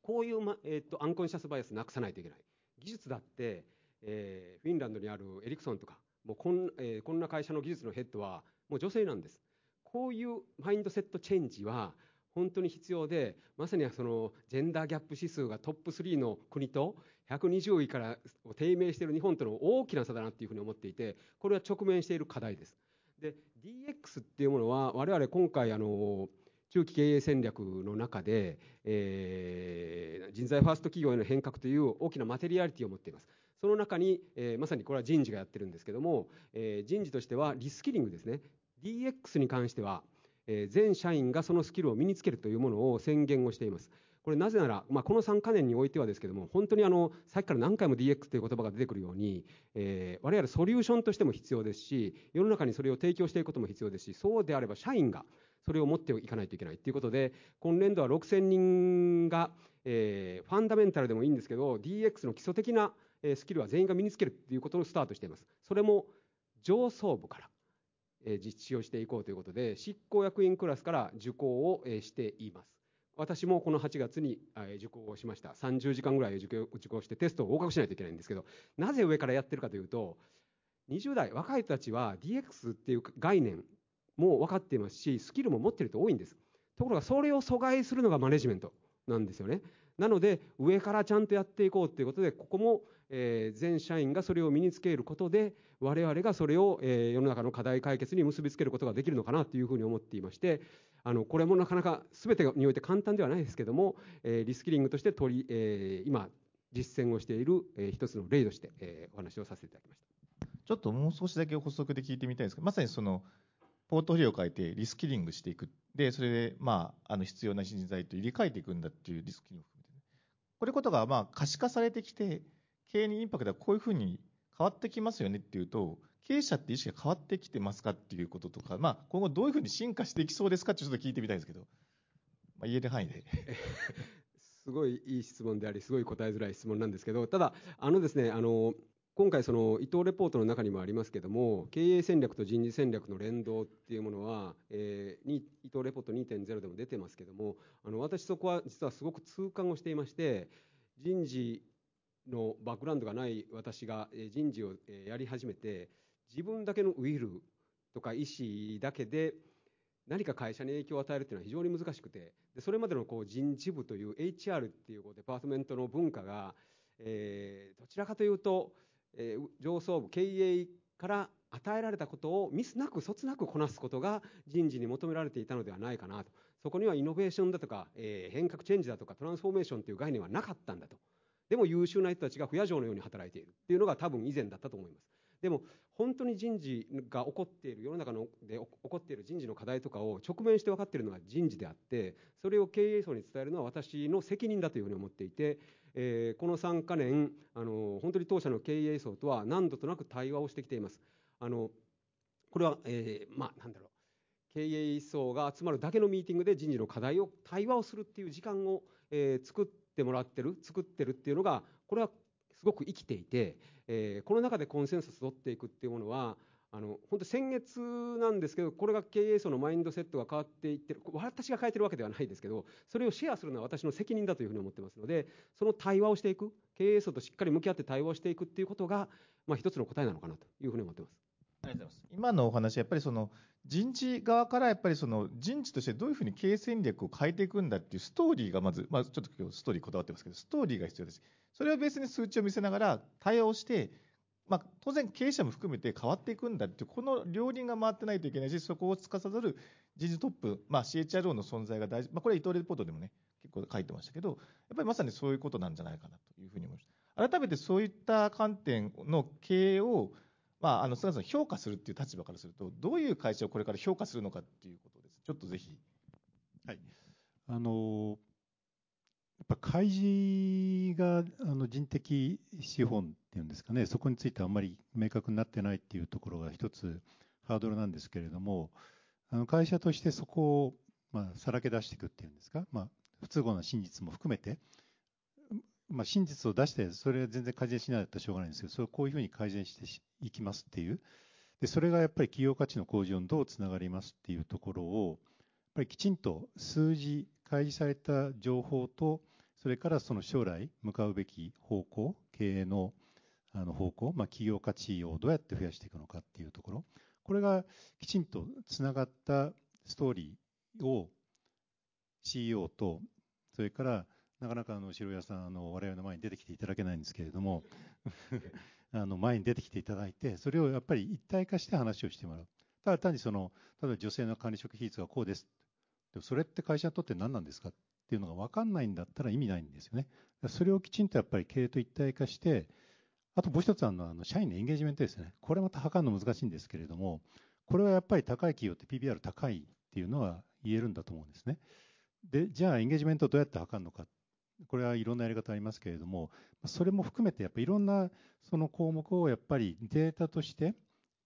こういう、まえーと、アンコンシャスバイアスなくさないといけない。技術だって、えー、フィンランドにあるエリクソンとか、もうこん,、えー、こんな会社の技術のヘッドはもう女性なんです。こういうマインドセットチェンジは本当に必要で、まさにそのジェンダーギャップ指数がトップ3の国と120位から低迷している日本との大きな差だなっていうふうに思っていて、これは直面している課題です。で、DX っていうものは我々今回あの中期経営戦略の中で、えー、人材ファースト企業への変革という大きなマテリアリティを持っています。その中に、えー、まさにこれは人事がやってるんですけども、えー、人事としてはリスキリングですね。DX に関しては、え、全社員がそのスキルを身につけるというものを宣言をしています。これなぜなら、まあ、この3か年においてはですけども、本当にあの、さっきから何回も DX という言葉が出てくるように、えー、我々ソリューションとしても必要ですし、世の中にそれを提供していくことも必要ですし、そうであれば社員がそれを持っていかないといけないということで、今年度は6000人が、えー、ファンダメンタルでもいいんですけど、DX の基礎的なスキルは全員が身につけるということをスタートしています。それも上層部から、実施をしていこうということで、執行役員クラスから受講を、しています。私もこの8月に受講をしました。30時間ぐらい受講してテストを合格しないといけないんですけど、なぜ上からやってるかというと、20代、若い人たちは DX っていう概念も分かっていますし、スキルも持ってる人多いんです。ところが、それを阻害するのがマネジメントなんですよね。なので、上からちゃんとやっていこうということで、ここも、えー、全社員がそれを身につけることで、我々がそれを、えー、世の中の課題解決に結びつけることができるのかなというふうに思っていまして、あのこれもなかなか全てにおいて簡単ではないですけども、えー、リスキリングとして取り、えー、今、実践をしている、えー、一つの例として、えー、お話をさせていただきました。ちょっともう少しだけ補足で聞いてみたいんですけど、まさにその、ポートフォリオを変えてリスキリングしていく。で、それで、まあ、あの、必要な人材と入れ替えていくんだっていうリスキリングをこういう、これことが、まあ、可視化されてきて、経営にインパクトがこういうふうに変わってきますよねっていうと、経営者って意識が変わってきてますかっていうこととか、まあ、今後どういうふうに進化していきそうですかってちょっと聞いてみたいんですけど、まあ、言える範囲で。すごいいい質問であり、すごい答えづらい質問なんですけど、ただ、あのですね、あの、今回その伊藤レポートの中にもありますけども経営戦略と人事戦略の連動っていうものは、えー、伊藤レポート2.0でも出てますけどもあの私そこは実はすごく痛感をしていまして人事のバックグラウンドがない私が人事をやり始めて自分だけのウィルとか意思だけで何か会社に影響を与えるっていうのは非常に難しくてでそれまでのこう人事部という HR っていうデパートメントの文化が、えー、どちらかというとえー、上層部経営から与えられたことをミスなくそつなくこなすことが人事に求められていたのではないかなと。そこにはイノベーションだとか、えー、変革チェンジだとかトランスフォーメーションという概念はなかったんだと。でも優秀な人たちが不夜城のように働いているというのが多分以前だったと思います。でも本当に人事が起こっている世の中ので起こっている人事の課題とかを直面して分かっているのが人事であってそれを経営層に伝えるのは私の責任だというふうに思っていてえー、この3か年あの本当に当社の経営層とは何度となく対話をしてきています。あのこれは、えー、まあなんだろう。経営層が集まるだけのミーティングで人事の課題を対話をするっていう時間を、えー、作ってもらってる作ってるっていうのがこれはすごく生きていて、えー、この中でコンセンサス取っていくっていうものはあの本当先月なんですけどこれが経営層のマインドセットが変わっていってる私が変えてるわけではないですけどそれをシェアするのは私の責任だというふうに思ってますのでその対話をしていく経営層としっかり向き合って対話をしていくっていうことが、まあ、一つの答えなのかなというふうに思ってます。ありがとうございます。今のお話、やっぱりその人事側からやっぱりその人事としてどういうふうに経営戦略を変えていくんだっていうストーリーがまず、まあ、ちょっと今日ストーリーこだわってますけど、ストーリーが必要です。それは別に数値を見せながら対話をして、まあ、当然経営者も含めて変わっていくんだってこの両輪が回ってないといけないしそこを司る人事トップ、まあ、CHRO の存在が大事、まあ、これは伊藤レポートでもね結構書いてましたけどやっぱりまさにそういうことなんじゃないかなというふうに思います。改めてそういった観点の経営をまあ、あの菅さん評価するっていう立場からするとどういう会社をこれから評価するのかっていうことです。ちょっとぜひ。はい。あのやっぱ開示があの人的資本っていうんですかね、そこについてあんまり明確になってないっていうところが一つハードルなんですけれども、あの会社としてそこを、まあ、さらけ出していくっていうんですか、まあ、不都合な真実も含めて、まあ、真実を出して、それは全然改善しないだったらしょうがないんですけど、それをこういうふうに改善していきますっていう、でそれがやっぱり企業価値の向上にどうつながりますっていうところをやっぱりきちんと数字開示された情報とそれからその将来向かうべき方向経営のあの方向、まあ、企業価値をどうやって増やしていくのかっていうところ。これがきちんとつながったストーリーを CEO とそれからなかなかあの城屋さんあの我々の前に出てきていただけないんですけれども あの前に出てきていただいてそれをやっぱり一体化して話をしてもらう。ただ単にその例えば女性の管理職比率がこうですでもそれって会社にとって何なんですかっていうのが分かんないんだったら意味ないんですよね。それをきちんとやっぱり経営と一体化してあともう一つあのあの社員のエンゲージメントですね。これまた測るの難しいんですけれどもこれはやっぱり高い企業って PBR 高いっていうのは言えるんだと思うんですね。でじゃあエンゲージメントをどうやって測るのか。これはいろんなやり方ありますけれどもそれも含めてやっぱりいろんなその項目をやっぱりデータとして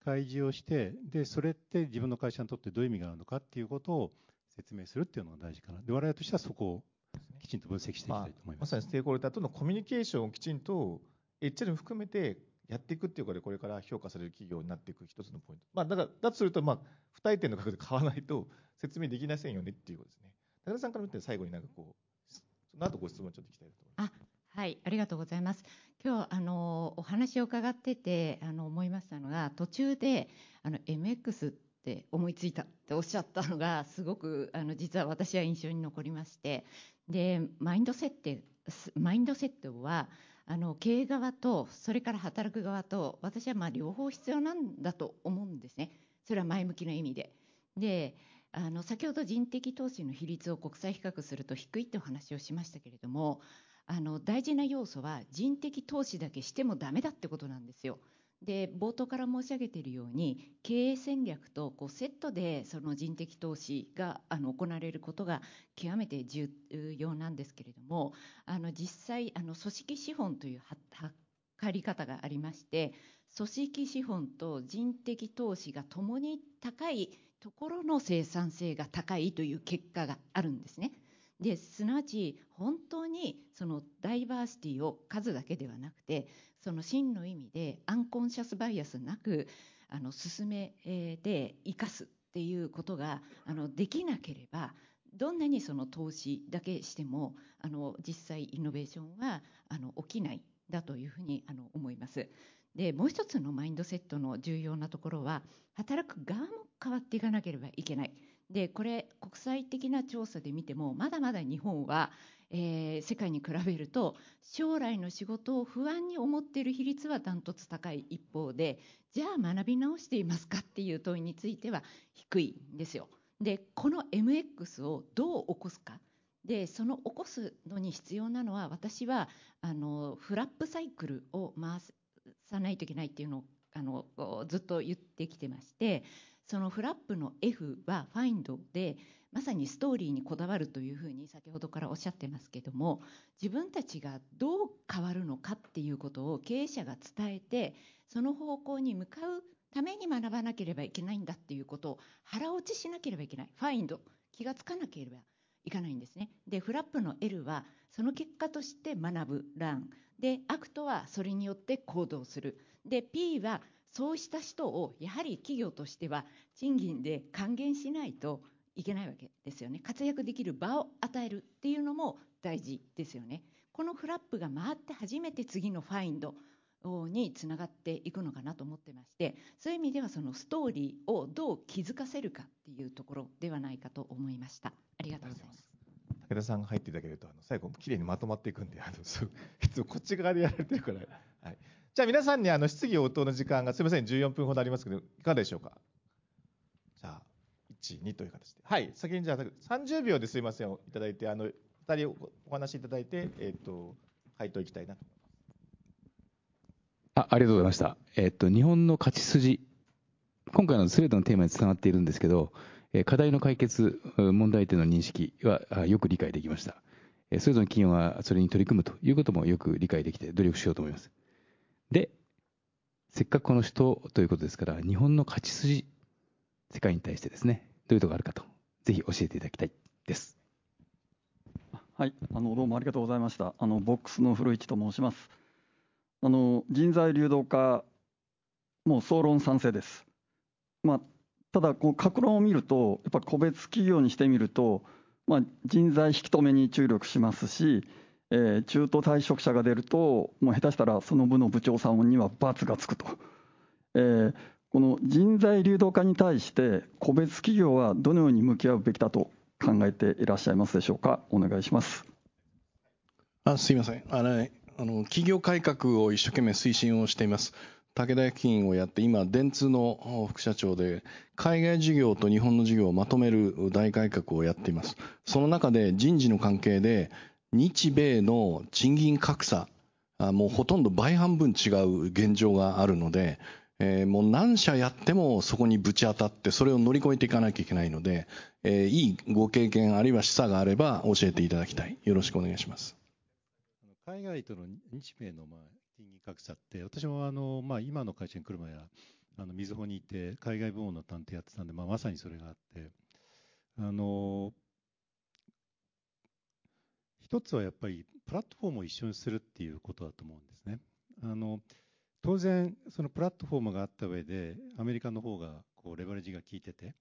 開示をしてでそれって自分の会社にとってどういう意味があるのかっていうことを説明するっていうのが大事かな。で我々としてはそこをきちんと分析していきたいと思います、まあ、まさにステークホルダーとのコミュニケーションをきちんとも含めてやっていくっていうことでこれから評価される企業になっていく一つのポイント、まあ、だからだとするとまあ不退点の額で買わないと説明できませんよねっていうことですね。高田さんから見て最後になんかこうその後ご質問ちょっと聞きたいと思います。あはいありがとうございます。今日あのお話を伺っててあの思いましたのが途中であの MX っって思いついたっておっしゃったのが すごくあの実は私は印象に残りましてでマインドセットマインドセットはあの経営側とそれから働く側と私はまあ両方必要なんだと思うんですねそれは前向きな意味で。であの先ほど人的投資の比率を国際比較すると低いってお話をしましたけれどもあの大事な要素は人的投資だけしてもダメだってことなんですよ。で冒頭から申し上げているように経営戦略とこうセットでその人的投資があの行われることが極めて重要なんですけれどもあの実際あの組織資本という測り方がありまして組織資本と人的投資がともに高いところの生産性が高いという結果があるんですね。ですなわち本当にそのダイバーシティを数だけではなくてその真の意味でアンコンシャスバイアスなくあの進めで生かすっていうことがあのできなければどんなにその投資だけしてもあの実際イノベーションはあの起きないだというふうにあの思います。でもう一つのマインドセットの重要なところは働く側も変わっていかなければいけない。でこれ国際的な調査で見てもまだまだ日本はえー、世界に比べると将来の仕事を不安に思っている比率はダントツ高い一方でじゃあ学び直していますかっていう問いについては低いんですよ。でこの MX をどう起こすかでその起こすのに必要なのは私はあのフラップサイクルを回さないといけないっていうのをあのずっと言ってきてましてそのフラップの F はファインドでまさにストーリーにこだわるというふうに先ほどからおっしゃってますけども自分たちがどう変わるのかっていうことを経営者が伝えてその方向に向かうために学ばなければいけないんだっていうことを腹落ちしなければいけない。ファインド。気がつかなければいかないんですね。でフラップの L はその結果として学ぶ learn。で act はそれによって行動する。で P はそうした人をやはり企業としては賃金で還元しないといけないわけですよね。活躍できる場を与えるっていうのも大事ですよね。この FLAP が回って初めて次の find につながっていくのかなと思ってましてそういう意味ではそのストーリーをどう気づかせるかっていうところではないかと思いました。ありがとうございます。武田さんが入っていただけるとあの最後きれいにまとまっていくんであの こっち側でやられてるから、はい、じゃあ皆さんにあの質疑応答の時間がすみません14分ほどありますけどいかがでしょうか？じゃあ1、2という形で。はい、先にじゃあ30秒ですいません、いただいて、あの2人お話しいただいて、えっ、ー、と、回答いきたいなと思います。あありがとうございました。えっ、ー、と、日本の勝ち筋、今回のすべてのテーマにつながっているんですけど、え課題の解決、問題点の認識はよく理解できました。それぞれの企業がそれに取り組むということもよく理解できて努力しようと思います。で、せっかくこの人ということですから、日本の勝ち筋世界に対してですね、どういうところがあるかと、ぜひ教えていただきたいです。はい、あのどうもありがとうございました。あのボックスの古市と申します。あの人材流動化、もう総論賛成です。まあ、ただ、こう各論を見ると、やっぱ個別企業にしてみると、まあ、人材引き止めに注力しますし、中途退職者が出ると、もう下手したらその部の部長さんには罰がつくと。えー、この人材流動化に対して、個別企業はどのように向き合うべきだと考えていらっしゃいますでしょうか？お願いします。あすいませんあれあの企業改革を一生懸命推進をしています。武田役員をやって、今、電通の副社長で、海外事業と日本の事業をまとめる大改革をやっています。その中で人事の関係で、日米の賃金格差、もうほとんど倍半分違う現状があるので、えー、もう何社やってもそこにぶち当たって、それを乗り越えていかなきゃいけないので、えー、いいご経験あるいは示唆があれば教えていただきたい。よろしくお願いします。海外との日米のまあ賃金格差って、私もあの、まあ、今の会社に来る前は、あの、みずほにいて、海外部門の探偵やってたんで、まあ、まさにそれがあって、あの、一つはやっぱり、プラットフォームを一緒にするっていうことだと思うんですね。あの、当然、そのプラットフォームがあった上で、アメリカの方が、こう、レバレッジが効いてて、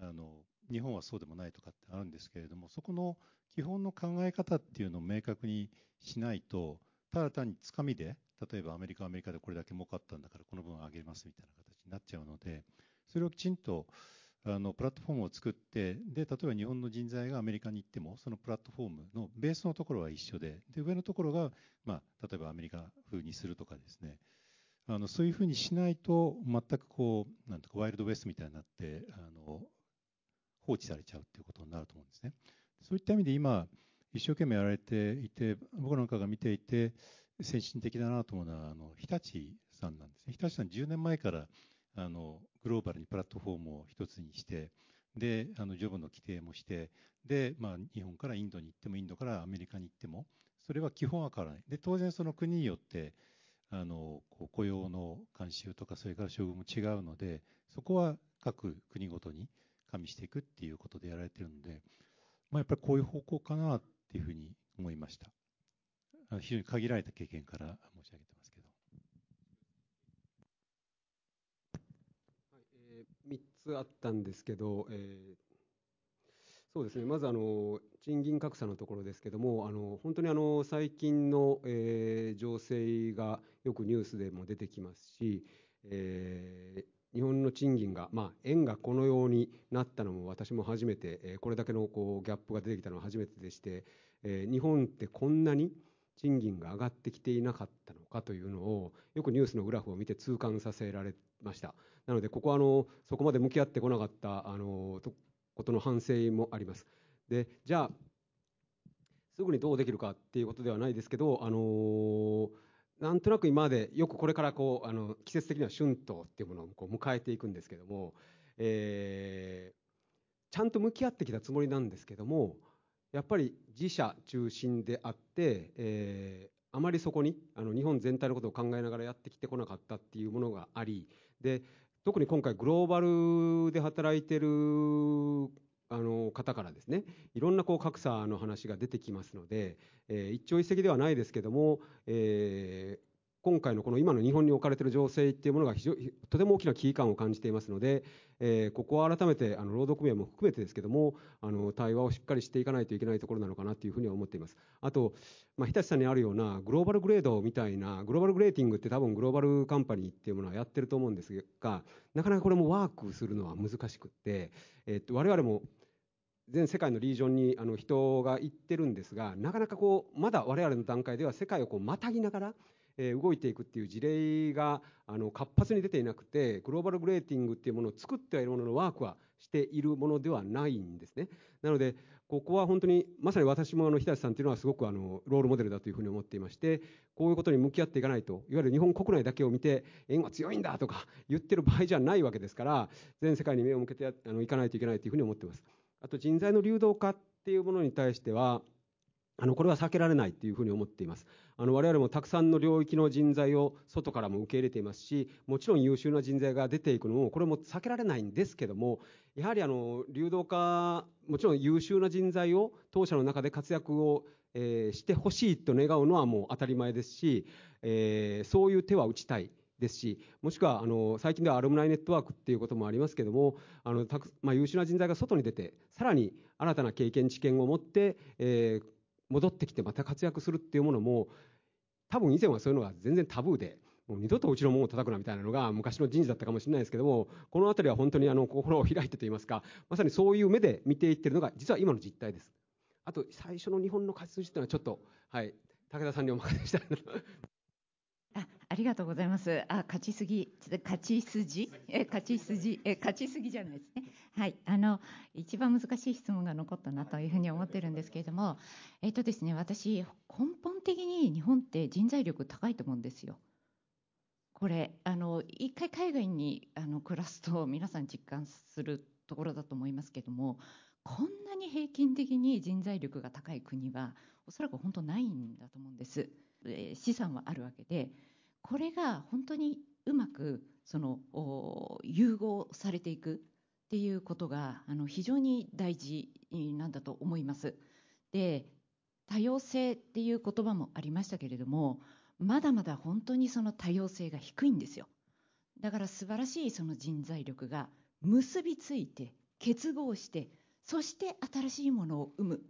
あの、日本はそうでもないとかってあるんですけれども、そこの基本の考え方っていうのを明確にしないと、ただ単につかみで、例えばアメリカはアメリカでこれだけ儲かったんだからこの分上げますみたいな形になっちゃうので、それをきちんとあのプラットフォームを作って、で、例えば日本の人材がアメリカに行っても、そのプラットフォームのベースのところは一緒で、で、上のところが、まあ、例えばアメリカ風にするとかですね、あの、そういうふうにしないと、全くこう、なんとかワイルドウェストみたいになって、あの、放置されちゃうっていうことになると思うんですね。そういった意味で今、一生懸命やられていて、僕なんかが見ていて、先進的だなと思うのは、あの、日立さんなんですね。日立さん10年前から、あの、グローバルにプラットフォームを一つにして、で、あの、ジョブの規定もして、で、まあ、日本からインドに行っても、インドからアメリカに行っても、それは基本は変わらない。で、当然その国によって、あの、こう雇用の慣習とか、それから処遇も違うので、そこは各国ごとに加味していくっていうことでやられてるので、まあ、やっぱりこういう方向かなっていうふうに思いました。非常に限られた経験から申し上げてますけど。はいえー、3つあったんですけど、え、そうですね。まずあの賃金格差のところですけどもあの本当にあの最近の、えー、情勢がよくニュースでも出てきますし、えー、日本の賃金が、まあ、円がこのようになったのも私も初めて、えこれだけのこうギャップが出てきたのは初めてでして、え日本ってこんなに賃金が上がってきていなかったのかというのをよくニュースのグラフを見て痛感させられました。なのでここはあのそこまで向き合ってこなかったあのことの反省もあります。でじゃあすぐにどうできるかっていうことではないですけどあのーなんとなく今までよくこれからこうあの季節的には春闘っていうものをこう迎えていくんですけども、えー、ちゃんと向き合ってきたつもりなんですけどもやっぱり自社中心であって、えー、あまりそこにあの日本全体のことを考えながらやってきてこなかったっていうものがありで特に今回グローバルで働いてるあの方からですねいろんなこう格差の話が出てきますので、えー、一朝一夕ではないですけども、え、今回のこの今の日本に置かれている情勢っていうものが非常にとても大きな危機感を感じていますので、えー、ここは改めてあの労働組合も含めてですけどもあの対話をしっかりしていかないといけないところなのかなというふうには思っています。あと、まあ、日立さんにあるようなグローバルグレードみたいなグローバルグレーティングって多分グローバルカンパニーっていうものはやってると思うんですがなかなかこれもワークするのは難しくって、えー、っと我々も全世界のリージョンにあの人が行ってるんですがなかなかこうまだ我々の段階では世界をこうまたぎながら動いていくっていう事例があの活発に出ていなくてグローバルグレーティングっていうものを作ってはいるもののワークはしているものではないんですねなのでここは本当にまさに私もあの日立さんというのはすごくあのロールモデルだというふうに思っていましてこういうことに向き合っていかないといわゆる日本国内だけを見て円は強いんだとか言ってる場合じゃないわけですから全世界に目を向けてあのいかないといけないというふうに思っています。あと人材の流動化っていうものに対してはあのこれは避けられないというふうに思っています。あの我々もたくさんの領域の人材を外からも受け入れていますしもちろん優秀な人材が出ていくのもこれも避けられないんですけどもやはりあの流動化もちろん優秀な人材を当社の中で活躍を、え、してほしいと願うのはもう当たり前ですし、えー、そういう手は打ちたいですし、もしくはあの最近ではアルムナイネットワークっていうこともありますけども、あのたくまあ、優秀な人材が外に出て、さらに新たな経験、知見を持って、えー、戻ってきてまた活躍するっていうものも、多分以前はそういうのが全然タブーで、もう二度とうちの門を叩くなみたいなのが昔の人事だったかもしれないですけども、このあたりは本当にあの心を開いてといいますか、まさにそういう目で見ていってるのが、実は今の実態です。あと、最初の日本の勝ち筋というのはちょっと、はい、武田さんにお任せしたいなと。あありがとうございます。あ、勝ちすぎ、勝ち筋、え、勝ち筋、え、勝ちすぎじゃないですね。はい、あの一番難しい質問が残ったなというふうに思ってるんですけれども、えっとですね、私根本的に日本って人材力高いと思うんですよ。これあの一回海外にあの暮らすと皆さん実感するところだと思いますけども、こんなに平均的に人材力が高い国はおそらく本当ないんだと思うんです。え資産はあるわけでこれが本当にうまくその融合されていくっていうことがあの非常に大事なんだと思います。で多様性っていう言葉もありましたけれどもまだまだ本当にその多様性が低いんですよだから素晴らしいその人材力が結びついて結合してそして新しいものを生む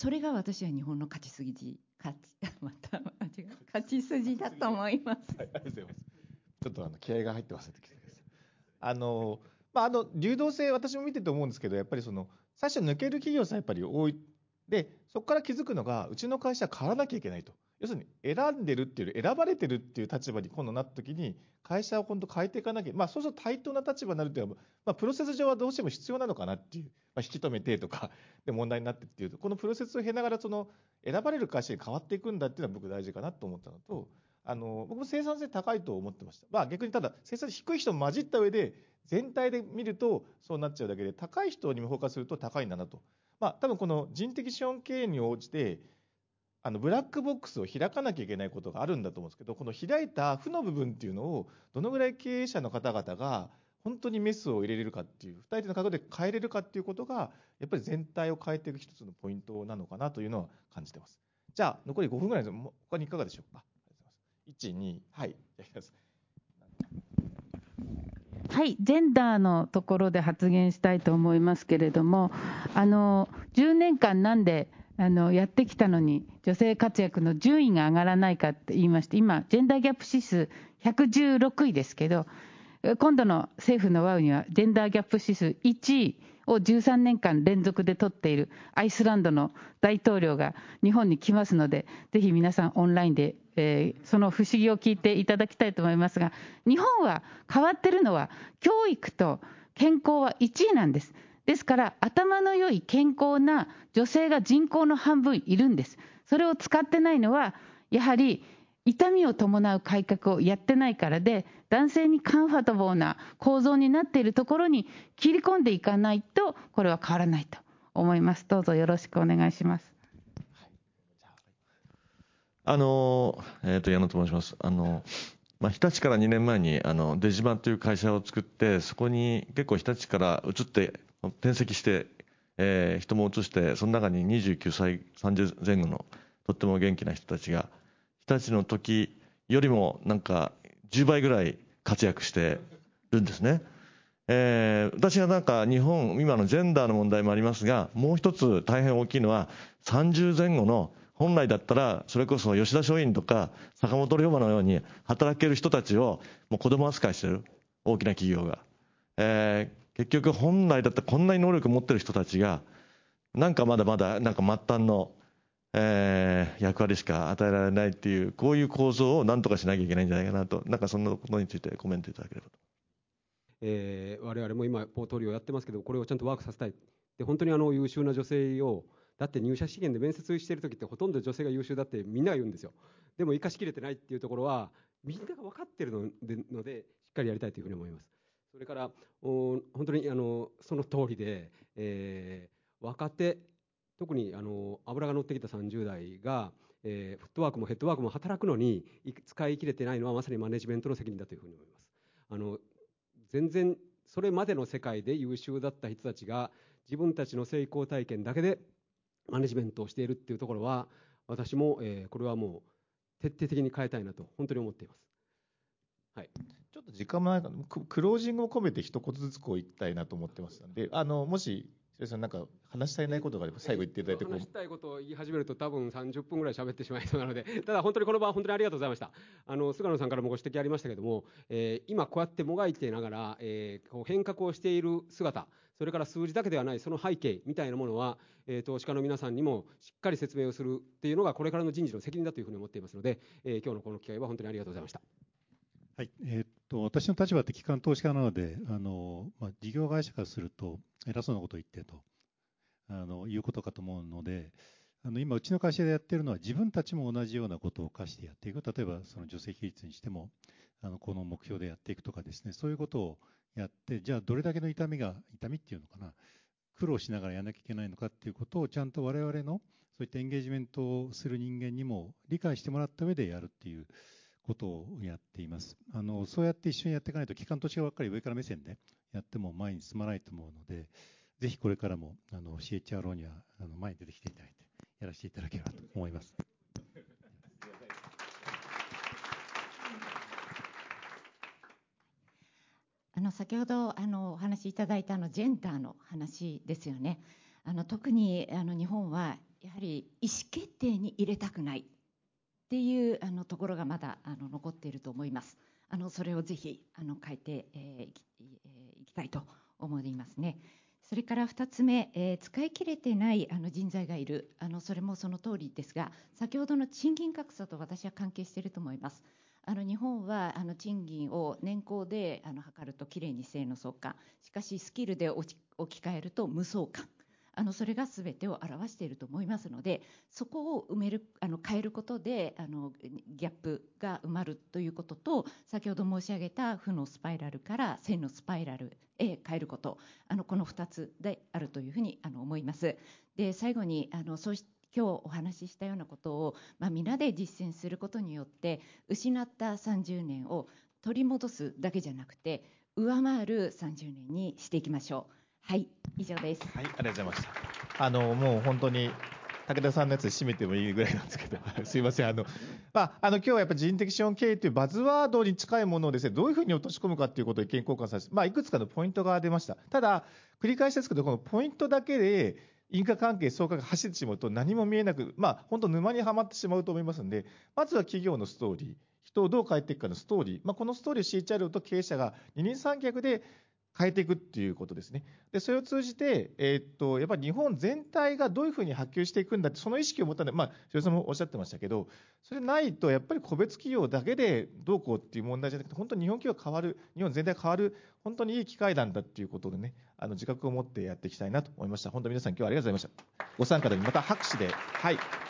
それが私は日本の勝ち筋勝ちまた間違う勝ち筋だと思います。はい、ありがとうございます。ちょっとあの気合が入って忘れてきて。あのまああの流動性私も見てて思うんですけどやっぱりその最初抜ける企業さんやっぱり多いでそこから気づくのがうちの会社は変わらなきゃいけないと。要するに選んでるっていう選ばれてるっていう立場に今度なった時に会社を今度変えていかなきゃまあそうすると対等な立場になるっていうのは、まあ、プロセス上はどうしても必要なのかなっていう、まあ、引き止めてとか で問題になってっていうとこのプロセスを経ながらその選ばれる会社に変わっていくんだっていうのは僕大事かなと思ったのとあの僕も生産性高いと思ってました。まあ逆にただ生産性低い人も混じった上で全体で見るとそうなっちゃうだけで高い人にもフォーカスすると高いんだなと。まあ多分この人的資本経営に応じてあのブラックボックスを開かなきゃいけないことがあるんだと思うんですけどこの開いた負の部分っていうのをどのぐらい経営者の方々が本当にメスを入れれるかっていう2人の角度で変えれるかっていうことがやっぱり全体を変えていく一つのポイントなのかなというのは感じてます。じゃあ残り5分ぐらいです他にいかがでしょうか？1、2、はい、じゃあはい、ジェンダーのところで発言したいと思いますけれども、あの10年間、なんでやってきたのに女性活躍の順位が上がらないかって言いまして今ジェンダーギャップ指数116位ですけど今度の政府のワウにはジェンダーギャップ指数1位を13年間連続で取っているアイスランドの大統領が日本に来ますのでぜひ皆さんオンラインで、えー、その不思議を聞いていただきたいと思いますが日本は変わってるのは教育と健康は1位なんです。ですから頭の良い健康な女性が人口の半分いるんです。それを使ってないのはやはり痛みを伴う改革をやってないからで男性にカンファタボーな構造になっているところに切り込んでいかないとこれは変わらないと思います。どうぞよろしくお願いします。あの、えーと、矢野と申します。あのまあ、日立から2年前にあのデジマンという会社を作ってそこに結構日立から移って転籍して、人も移してその中に29歳30前後のとっても元気な人たちが日立の時よりもなんか10倍ぐらい活躍してるんですね。私はなんか日本今のジェンダーの問題もありますがもう一つ大変大きいのは30前後の本来だったらそれこそ吉田松陰とか坂本龍馬のように働ける人たちをもう子供扱いしてる大きな企業が、結局本来だってこんなに能力持ってる人たちがなんかまだまだなんか末端の、えー、役割しか与えられないっていうこういう構造をなんとかしなきゃいけないんじゃないかなとなんかそんなことについてコメントいただければと。えー、我々も今ポートリオやってますけどこれをちゃんとワークさせたい。で本当にあの優秀な女性をだって入社試験で面接してる時ってほとんど女性が優秀だってみんなが言うんですよ。でも生かしきれてないっていうところはみんなが分かってるのでしっかりやりたいというふうに思います。それから本当にあのその通りで、えー、若手特にあの油が乗ってきた30代が、えー、フットワークもヘッドワークも働くのに使い切れてないのはまさにマネジメントの責任だというふうに思いますあの全然それまでの世界で優秀だった人たちが自分たちの成功体験だけでマネジメントをしているっていうところは私も、えー、これはもう徹底的に変えたいなと本当に思っています。はい時間もないからクロージングを込めて一言ずつこう言いたいなと思ってますのであのもし白井さんなんか話したいないことがあれば最後言っていただいて話したいことを言い始めると多分30分ぐらい喋ってしまいそうなので ただ本当にこの場本当にありがとうございました。あの菅野さんからもご指摘ありましたけれども、えー今こうやってもがいてながら、えーこう変革をしている姿それから数字だけではないその背景みたいなものは、えー投資家の皆さんにもしっかり説明をするっていうのがこれからの人事の責任だというふうに思っていますので、えー今日のこの機会は本当にありがとうございました。はい。えーっと私の立場って機関投資家なのであの、まあ、事業会社からすると偉そうなことを言ってとあのいうことかと思うのであの今、うちの会社でやってるのは自分たちも同じようなことを課してやっていく。例えばその助成比率にしてもあのこの目標でやっていくとかですね。そういうことをやってじゃあどれだけの痛みが痛みっていうのかな。苦労しながらやらなきゃいけないのかっていうことをちゃんと我々のそういったエンゲージメントをする人間にも理解してもらった上でやるっていうことをやっています。あのそうやって一緒にやっていかないと、機関投資家ばっかり上から目線でやっても前に進まないと思うので、ぜひこれからもあの CHRO にはあの前に出てきていただいて、やらせていただければと思います。あの先ほどあのお話しいただいたあのジェンダーの話ですよね。あの特にあの日本はやはり意思決定に入れたくないっていうあのところがまだあの残っていると思います。あのそれをぜひあの変えてい、えーきえーきたいと思いますね。それから2つ目、えー使い切れてないあの人材がいるあのそれもその通りですが先ほどの賃金格差と私は関係していると思います。あの日本はあの賃金を年功であの測るときれいに正の相関しかしスキルで置き換えると無相関あのそれが全てを表していると思いますのでそこを埋めるあの変えることであのギャップが埋まるということと先ほど申し上げた負のスパイラルから正のスパイラルへ変えることあのこの2つであるというふうにあの思います。で最後にあのそう今日お話ししたようなことを、まあ、皆で実践することによって失った30年を取り戻すだけじゃなくて上回る30年にしていきましょう。はい、以上です。はい、ありがとうございました。あの、もう本当に、武田さんのやつ締めてもいいぐらいなんですけど、すいません。あの、まあ、あの、今日はやっぱ人的資本経営というバズワードに近いものをですね、どういうふうに落とし込むかということを意見交換させて、まあ、いくつかのポイントが出ました。ただ、繰り返しですけど、このポイントだけで、因果関係、相関が走ってしまうと何も見えなく、まあ、本当沼にはまってしまうと思いますので、まずは企業のストーリー、人をどう変えていくかのストーリー、まあ、このストーリーを CHR と経営者が二人三脚で変えていくっていうことですね。で、それを通じて、えーっと、やっぱり日本全体がどういうふうに波及していくんだって、その意識を持ったんで、まあ、白井さんもおっしゃってましたけど、それないと、やっぱり個別企業だけでどうこうっていう問題じゃなくて、本当に日本企業が変わる、日本全体が変わる、本当にいい機会なんだっていうことでね、あの、自覚を持ってやっていきたいなと思いました。本当皆さん今日はありがとうございました。ご参加でまた拍手で、はい。